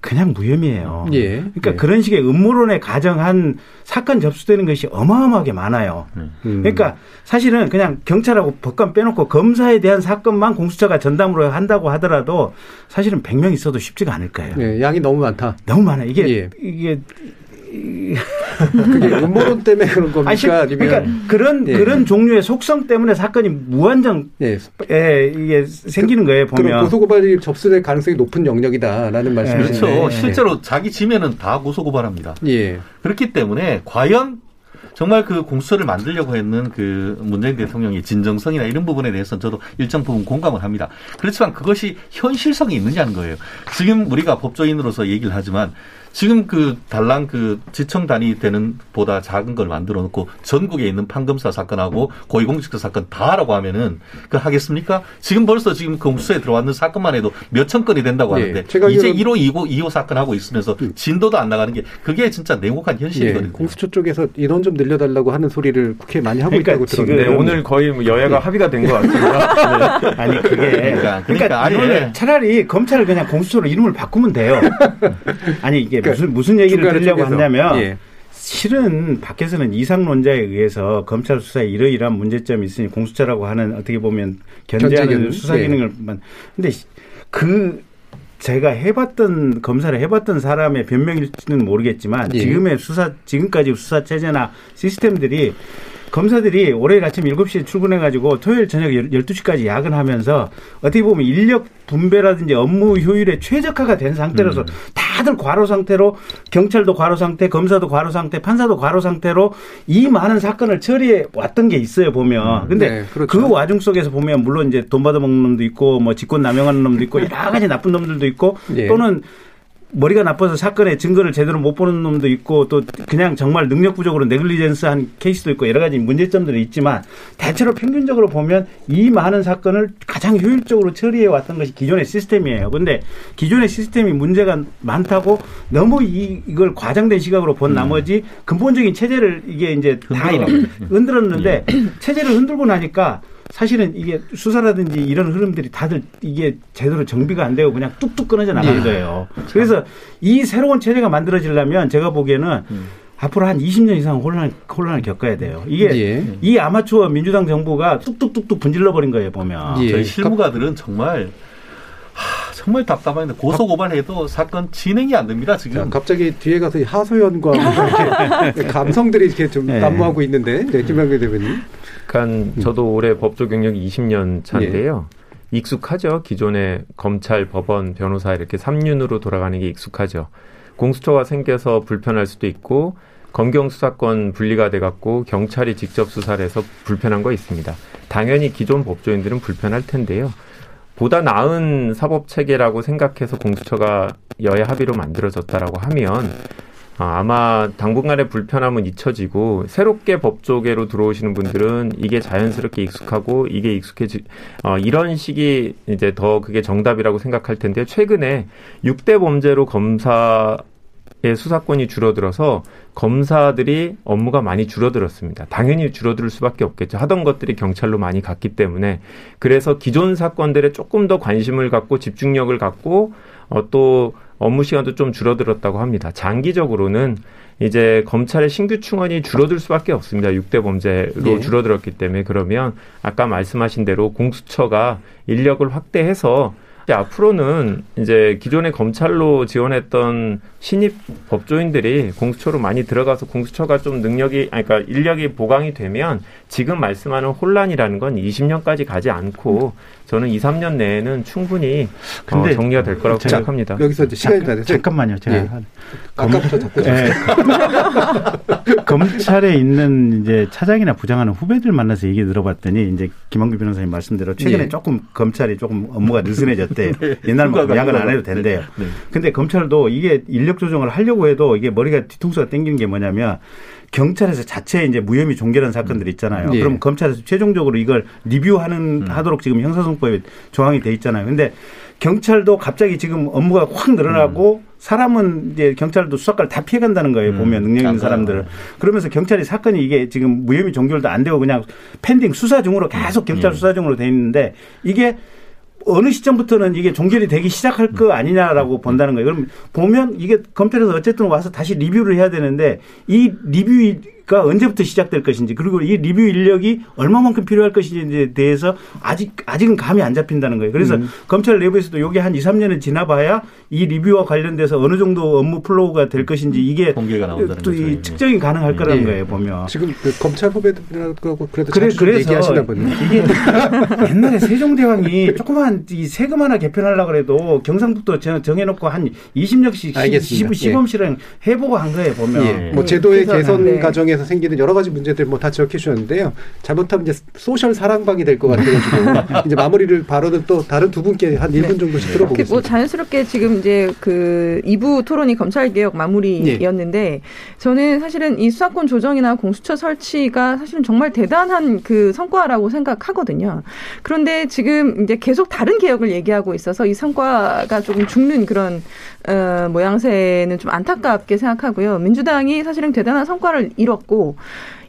그냥 무혐의예요. 예. 그러니까 예. 그런 식의 음모론에 가정한 사건 접수되는 것이 어마어마하게 많아요. 음. 그러니까 사실은 그냥 경찰하고 법관 빼놓고 검사에 대한 사건만 공수처가 전담으로 한다고 하더라도 사실은 100명 있어도 쉽지가 않을 거예요. 예, 양이 너무 많다. 너무 많아요. 이게 예. 이게 그게 음모론 때문에 그런 겁니까? 아니, 실- 아니면 그러니까 그런 예. 그런 종류의 속성 때문에 사건이 무한정 예. 예, 이게 생기는 거예요 그럼 보면. 고소 고발이 접수될 가능성이 높은 영역이다라는 말씀이시죠. 그렇죠. 실제로 자기 지면은 다 고소 고발합니다. 예. 그렇기 때문에 과연 정말 그 공수처를 만들려고 했는 그 문재인 대통령의 진정성이나 이런 부분에 대해서는 저도 일정 부분 공감을 합니다. 그렇지만 그것이 현실성이 있느냐는 거예요. 지금 우리가 법조인으로서 얘기를 하지만 지금 그 달랑 그 지청 단위 되는 보다 작은 걸 만들어 놓고 전국에 있는 판검사 사건하고 고위공직자 사건 다 하라고 하면은 그 하겠습니까? 지금 벌써 지금 공수처에 들어왔는 사건만 해도 몇천 건이 된다고 예. 하는데 제가 이제 알기로는- 1호, 2호, 2호 사건 하고 있으면서 진도도 안 나가는 게 그게 진짜 냉혹한 예. 현실이거든요. 공수처 쪽에서 인원 좀 늘려달라고 하는 소리를 국회에 많이 하고 그러니까 있다고 지금 네, 들었는데 오늘 거의 뭐 여야가 예. 합의가 된 것 같습니다. 네. 아니 그게 그러니까, 그러니까, 그러니까 아예- 이거는 차라리 검찰을 그냥 공수처로 이름을 바꾸면 돼요. 아니 이게 그러니까 무슨 무슨 얘기를 쪽에서. 한다면 예. 실은 밖에서는 이상론자에 의해서 검찰 수사에 이러이러한 문제점이 있으니 공수처라고 하는 어떻게 보면 견제하는 견제기능? 수사 예. 기능을만 근데 그 제가 해봤던 검사를 해봤던 사람의 변명일지는 모르겠지만 예. 지금의 수사 지금까지 수사 체제나 시스템들이 검사들이 월요일 아침 7시에 출근해가지고 토요일 저녁 12시까지 야근하면서 어떻게 보면 인력 분배라든지 업무 효율에 최적화가 된 상태로서 음. 다들 과로 상태로 경찰도 과로 상태, 검사도 과로 상태, 판사도 과로 상태로 이 많은 사건을 처리해 왔던 게 있어요 보면. 음. 근데 네, 그렇죠. 그 와중 속에서 보면 물론 이제 돈 받아먹는 놈도 있고 뭐 직권 남용하는 놈도 있고 여러 가지 나쁜 놈들도 있고 예. 또는 머리가 나빠서 사건의 증거를 제대로 못 보는 놈도 있고 또 그냥 정말 능력 부족으로 네글리젠스한 케이스도 있고 여러 가지 문제점들이 있지만 대체로 평균적으로 보면 이 많은 사건을 가장 효율적으로 처리해 왔던 것이 기존의 시스템이에요. 근데 기존의 시스템이 문제가 많다고 너무 이, 이걸 과장된 시각으로 본 음. 나머지 근본적인 체제를 이게 이제 다 흔들었는데 예. 체제를 흔들고 나니까 사실은 이게 수사라든지 이런 흐름들이 다들 이게 제대로 정비가 안 되고 그냥 뚝뚝 끊어져 나가는 예. 거예요. 그래서 이 새로운 체제가 만들어지려면 제가 보기에는 음. 앞으로 한 20년 이상 혼란, 혼란을 겪어야 돼요. 이게 예. 이 아마추어 민주당 정부가 뚝뚝뚝뚝 분질러 버린 거예요, 보면. 예. 저희 실무가들은 정말 하, 정말 답답한데 고소 고발해도 사건 진행이 안 됩니다 지금. 자, 갑자기 뒤에 가서 하소연과 이렇게 감성들이 이렇게 좀 네. 난무하고 있는데 네, 김영규 대변인. 그러니까 저도 올해 법조 경력이 20년 차인데요. 예. 익숙하죠. 기존의 검찰, 법원, 변호사 이렇게 3륜으로 돌아가는 게 익숙하죠. 공수처가 생겨서 불편할 수도 있고 검경 수사권 분리가 돼 갖고 경찰이 직접 수사를 해서 불편한 거 있습니다. 당연히 기존 법조인들은 불편할 텐데요. 보다 나은 사법 체계라고 생각해서 공수처가 여야 합의로 만들어졌다라고 하면 아, 아마 당분간의 불편함은 잊혀지고 새롭게 법조계로 들어오시는 분들은 이게 자연스럽게 익숙하고 이게 익숙해지 어, 이런 식이 이제 더 그게 정답이라고 생각할 텐데 최근에 6대 범죄로 검사 의 수사권이 줄어들어서 검사들이 업무가 많이 줄어들었습니다. 당연히 줄어들 수밖에 없겠죠. 하던 것들이 경찰로 많이 갔기 때문에 그래서 기존 사건들에 조금 더 관심을 갖고 집중력을 갖고 어, 또 업무 시간도 좀 줄어들었다고 합니다. 장기적으로는 이제 검찰의 신규 충원이 줄어들 수밖에 없습니다. 6대 범죄로 네. 줄어들었기 때문에 그러면 아까 말씀하신 대로 공수처가 인력을 확대해서 앞으로는 이제 기존의 검찰로 지원했던 신입 법조인들이 공수처로 많이 들어가서 공수처가 좀 능력이 아니 그러니까 인력이 보강이 되면 지금 말씀하는 혼란이라는 건 20년까지 가지 않고 저는 2, 3년 내에는 충분히 어, 근데 어, 정리가 될 거라고 제가, 생각합니다. 여기서 이제 시간이 다 돼서 잠깐만요. 제가 예. 아까부터 자꾸 네. 검찰에 있는 이제 차장이나 부장하는 후배들 만나서 얘기 들어봤더니 이제 김한규 변호사님 말씀대로 최근에 예. 조금 검찰이 조금 업무가 느슨해졌대. 네. 옛날만큼 야근 안 해도 된대요. 네. 네. 근데 검찰도 이게 인력 조정을 하려고 해도 이게 머리가 뒤통수가 땡기는 게 뭐냐면 경찰에서 자체 이제 무혐의 종결한 사건들 있잖아요. 예. 그럼 검찰에서 최종적으로 이걸 리뷰하는 음. 하도록 지금 형사소송법에 조항이 돼 있잖아요. 근데 경찰도 갑자기 지금 업무가 확 늘어나고 음. 사람은 이제 경찰도 수사과를 다 피해간다는 거예요. 음. 보면 능력 있는 사람들을. 그러면서 경찰이 사건이 이게 지금 무혐의 종결도 안 되고 그냥 pending 수사 중으로 계속 경찰 음. 수사 중으로 돼 있는데 이게 어느 시점부터는 이게 종결이 되기 시작할 거 아니냐라고 본다는 거예요. 그럼 보면 이게 검찰에서 어쨌든 와서 다시 리뷰를 해야 되는데 이 리뷰 가 언제부터 시작될 것인지 그리고 이 리뷰 인력이 얼마만큼 필요할 것인지에 대해서 아직 아직은 감이 안 잡힌다는 거예요. 그래서 음. 검찰 내부에서도 요게 한 2, 3년은 지나봐야 이 리뷰와 관련돼서 어느 정도 업무 flow가 될 것인지 이게 공개가 나온다는 또이 측정이 가능할 네. 거라는 네. 거예요. 보면 지금 그 검찰 후배들하고 그래도 그래, 그래서 얘기하시나 보네. 이게 옛날에 세종대왕이 조그만 이 세금 하나 개편하려고 그래도 경상북도 정해 놓고 한 20년씩 시범 실행 해보고 한 거예요. 보면 예. 뭐 제도의 개선 네. 과정에 과정에서 생기는 여러 가지 문제들 뭐 다 지적해 주셨는데요. 잘못하면 이제 소셜 사랑방이 될 것 같아가지고 이제 마무리를 바로는 또 다른 두 분께 한 1분 정도씩 들어보겠습니다. 뭐 자연스럽게 지금 이제 그 2부 토론이 검찰개혁 마무리였는데 예. 저는 사실은 이 수사권 조정이나 공수처 설치가 사실은 정말 대단한 그 성과라고 생각하거든요. 그런데 지금 이제 계속 다른 개혁을 얘기하고 있어서 이 성과가 조금 죽는 그런 어, 모양새는 좀 안타깝게 생각하고요. 민주당이 사실은 대단한 성과를 이뤘 고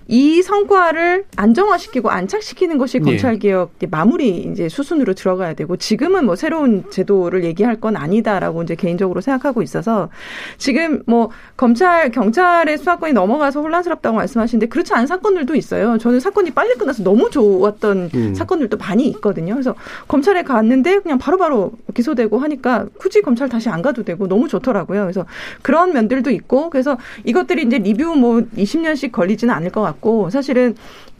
이 성과를 안정화시키고 안착시키는 것이 네. 검찰 개혁 마무리 이제 수순으로 들어가야 되고 지금은 뭐 새로운 제도를 얘기할 건 아니다라고 이제 개인적으로 생각하고 있어서 지금 뭐 검찰 경찰의 수사권이 넘어가서 혼란스럽다고 말씀하시는데 그렇지 않은 사건들도 있어요. 저는 사건이 빨리 끝나서 너무 좋았던 음. 사건들도 많이 있거든요. 그래서 검찰에 갔는데 그냥 바로바로 바로 기소되고 하니까 굳이 검찰 다시 안 가도 되고 너무 좋더라고요. 그래서 그런 면들도 있고 그래서 이것들이 이제 리뷰 뭐 20년씩 걸리지는 않을 것 같고 같고 사실은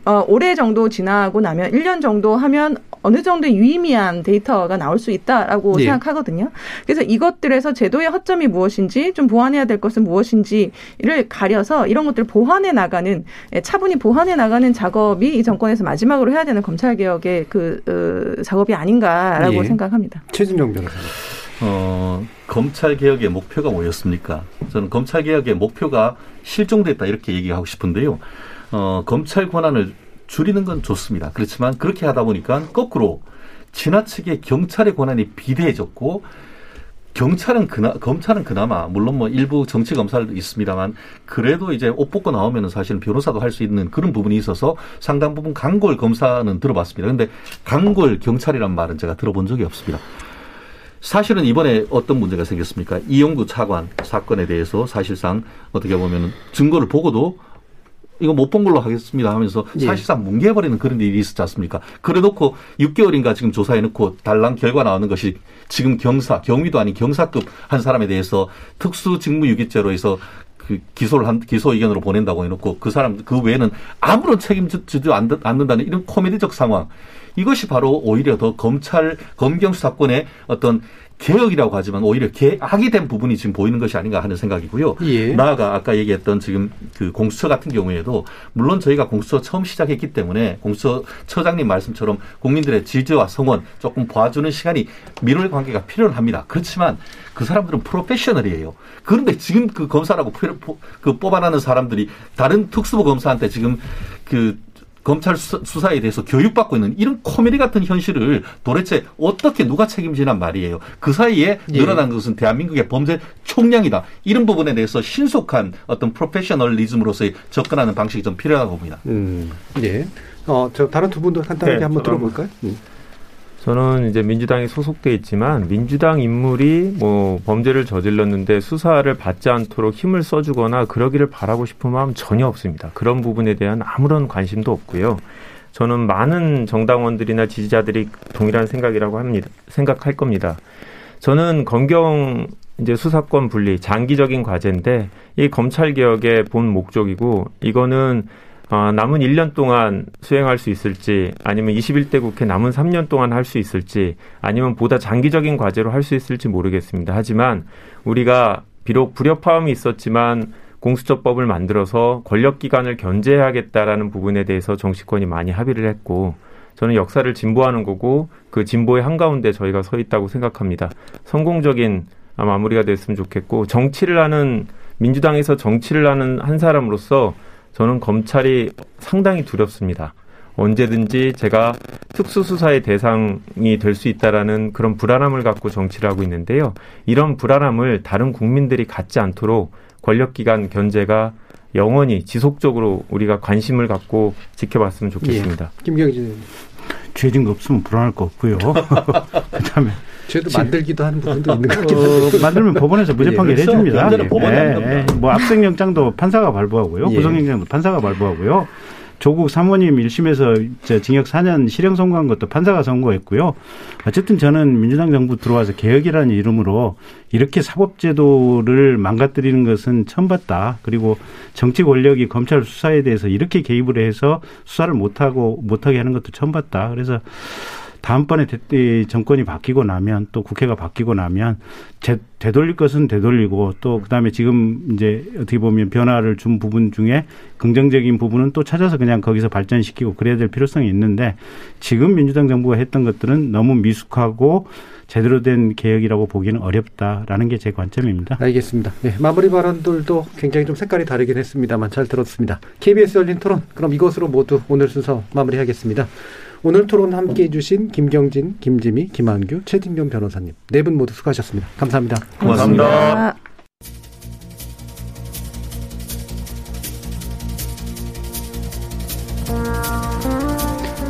어, 올해 정도 지나고 나면 1년 정도 하면 어느 정도 유의미한 데이터가 나올 수 있다라고 예. 생각하거든요. 그래서 이것들에서 제도의 허점이 무엇인지 좀 보완해야 될 것은 무엇인지를 가려서 이런 것들을 보완해 나가는 예, 차분히 보완해 나가는 작업이 이 정권에서 마지막으로 해야 되는 검찰 개혁의 그 어, 작업이 아닌가라고 예. 생각합니다. 최진영 변호사님. 어, 검찰 개혁의 목표가 뭐였습니까? 저는 검찰 개혁의 목표가 실종됐다 이렇게 얘기하고 싶은데요. 어, 검찰 권한을 줄이는 건 좋습니다. 그렇지만 그렇게 하다 보니까 거꾸로 지나치게 경찰의 권한이 비대해졌고 경찰은 그나 검찰은 그나마 물론 뭐 일부 정치 검사도 있습니다만 그래도 이제 옷 벗고 나오면은 사실은 변호사도 할 수 있는 그런 부분이 있어서 상당 부분 강골 검사는 들어봤습니다. 근데 강골 경찰이란 말은 제가 들어본 적이 없습니다. 사실은 이번에 어떤 문제가 생겼습니까? 이영구 차관 사건에 대해서 사실상 어떻게 보면 증거를 보고도 이거 못 본 걸로 하겠습니다 하면서 예. 사실상 뭉개버리는 그런 일이 있었지 않습니까? 그래 놓고 6개월인가 지금 조사해 놓고 달랑 결과 나오는 것이 지금 경사, 경위도 아닌 경사급 한 사람에 대해서 특수 직무유기죄로 해서 그 기소를 한 기소 의견으로 보낸다고 해놓고 그 사람 그 외에는 아무런 책임지지 않- 않는다는 이런 코미디적 상황 이것이 바로 오히려 더 검찰 검경 수사권의 어떤 개혁이라고 하지만 오히려 개악이 된 부분이 지금 보이는 것이 아닌가 하는 생각이고요. 예. 나아가 아까 얘기했던 지금 그 공수처 같은 경우에도 물론 저희가 공수처 처음 시작했기 때문에 공수처 처장님 말씀처럼 국민들의 지지와 성원 조금 봐주는 시간이 밀월 관계가 필요합니다. 그렇지만 그 사람들은 프로페셔널이에요. 그런데 지금 그 검사라고 그 뽑아나는 사람들이 다른 특수부 검사한테 지금 그 검찰 수사- 수사에 대해서 교육받고 있는 이런 코미디 같은 현실을 도대체 어떻게 누가 책임지란 말이에요. 그 사이에 예. 늘어난 것은 대한민국의 범죄 총량이다. 이런 부분에 대해서 신속한 어떤 프로페셔널리즘으로서의 접근하는 방식이 좀 필요하다고 봅니다. 음, 예. 어, 저 다른 두 분도 간단하게 네, 한번 들어볼까요? 음. 저는 이제 민주당에 소속돼 있지만 민주당 인물이 뭐 범죄를 저질렀는데 수사를 받지 않도록 힘을 써주거나 그러기를 바라고 싶은 마음 전혀 없습니다. 그런 부분에 대한 아무런 관심도 없고요. 저는 많은 정당원들이나 지지자들이 동일한 생각이라고 합니다. 생각할 겁니다. 저는 검경 이제 수사권 분리 장기적인 과제인데 이 검찰 개혁의 본 목적이고 이거는 어, 남은 1년 동안 수행할 수 있을지 아니면 21대 국회 남은 3년 동안 할 수 있을지 아니면 보다 장기적인 과제로 할 수 있을지 모르겠습니다. 하지만 우리가 비록 불협화음이 있었지만 공수처법을 만들어서 권력기관을 견제해야겠다라는 부분에 대해서 정치권이 많이 합의를 했고 저는 역사를 진보하는 거고 그 진보의 한가운데 저희가 서 있다고 생각합니다. 성공적인 아, 마무리가 됐으면 좋겠고 정치를 하는 민주당에서 정치를 하는 한 사람으로서 저는 검찰이 상당히 두렵습니다. 언제든지 제가 특수수사의 대상이 될 수 있다라는 그런 불안함을 갖고 정치를 하고 있는데요. 이런 불안함을 다른 국민들이 갖지 않도록 권력기관 견제가 영원히 지속적으로 우리가 관심을 갖고 지켜봤으면 좋겠습니다. 예. 김경진 죄진 거 없으면 불안할 거 없고요. 그다음에 죄도 지- 만들기도 하는 부분도 있는 것 같긴 어, 한데. 만들면 법원에서 무죄 예, 판결 그렇죠. 해줍니다. 문제는 법원이 하는 겁니다. 뭐 압생영장도 판사가 발부하고요. 예. 구속영장도 판사가 발부하고요. 조국 사모님 1심에서 저 징역 4년 실형 선고한 것도 판사가 선고했고요. 어쨌든 저는 민주당 정부 들어와서 개혁이라는 이름으로 이렇게 사법제도를 망가뜨리는 것은 처음 봤다. 그리고 정치 권력이 검찰 수사에 대해서 이렇게 개입을 해서 수사를 못하고 못하게 하는 것도 처음 봤다. 그래서 다음번에 정권이 바뀌고 나면 또 국회가 바뀌고 나면 제- 되돌릴 것은 되돌리고 또 그다음에 지금 이제 어떻게 보면 변화를 준 부분 중에 긍정적인 부분은 또 찾아서 그냥 거기서 발전시키고 그래야 될 필요성이 있는데 지금 민주당 정부가 했던 것들은 너무 미숙하고 제대로 된 개혁이라고 보기는 어렵다라는 게 제 관점입니다. 알겠습니다. 네, 마무리 발언들도 굉장히 좀 색깔이 다르긴 했습니다만 잘 들었습니다. KBS 열린 토론 그럼 이것으로 모두 오늘 순서 마무리하겠습니다. 오늘 토론 함께 해 주신 김경진, 김지미, 김한규, 최진경 변호사님 네 분 모두 수고하셨습니다. 감사합니다. 고맙습니다.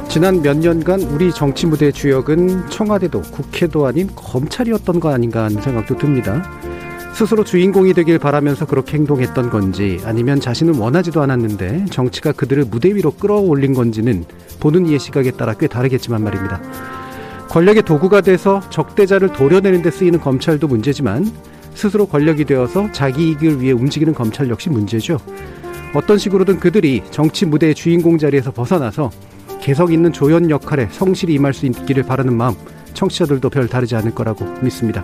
지난 몇 년간 우리 정치 무대의 주역은 청와대도 국회도 아닌 검찰이었던 거 아닌가 하는 생각도 듭니다. 스스로 주인공이 되길 바라면서 그렇게 행동했던 건지 아니면 자신은 원하지도 않았는데 정치가 그들을 무대 위로 끌어올린 건지는 보는 이의 시각에 따라 꽤 다르겠지만 말입니다. 권력의 도구가 돼서 적대자를 도려내는 데 쓰이는 검찰도 문제지만 스스로 권력이 되어서 자기 이익을 위해 움직이는 검찰 역시 문제죠. 어떤 식으로든 그들이 정치 무대의 주인공 자리에서 벗어나서 개성 있는 조연 역할에 성실히 임할 수 있기를 바라는 마음 청취자들도 별 다르지 않을 거라고 믿습니다.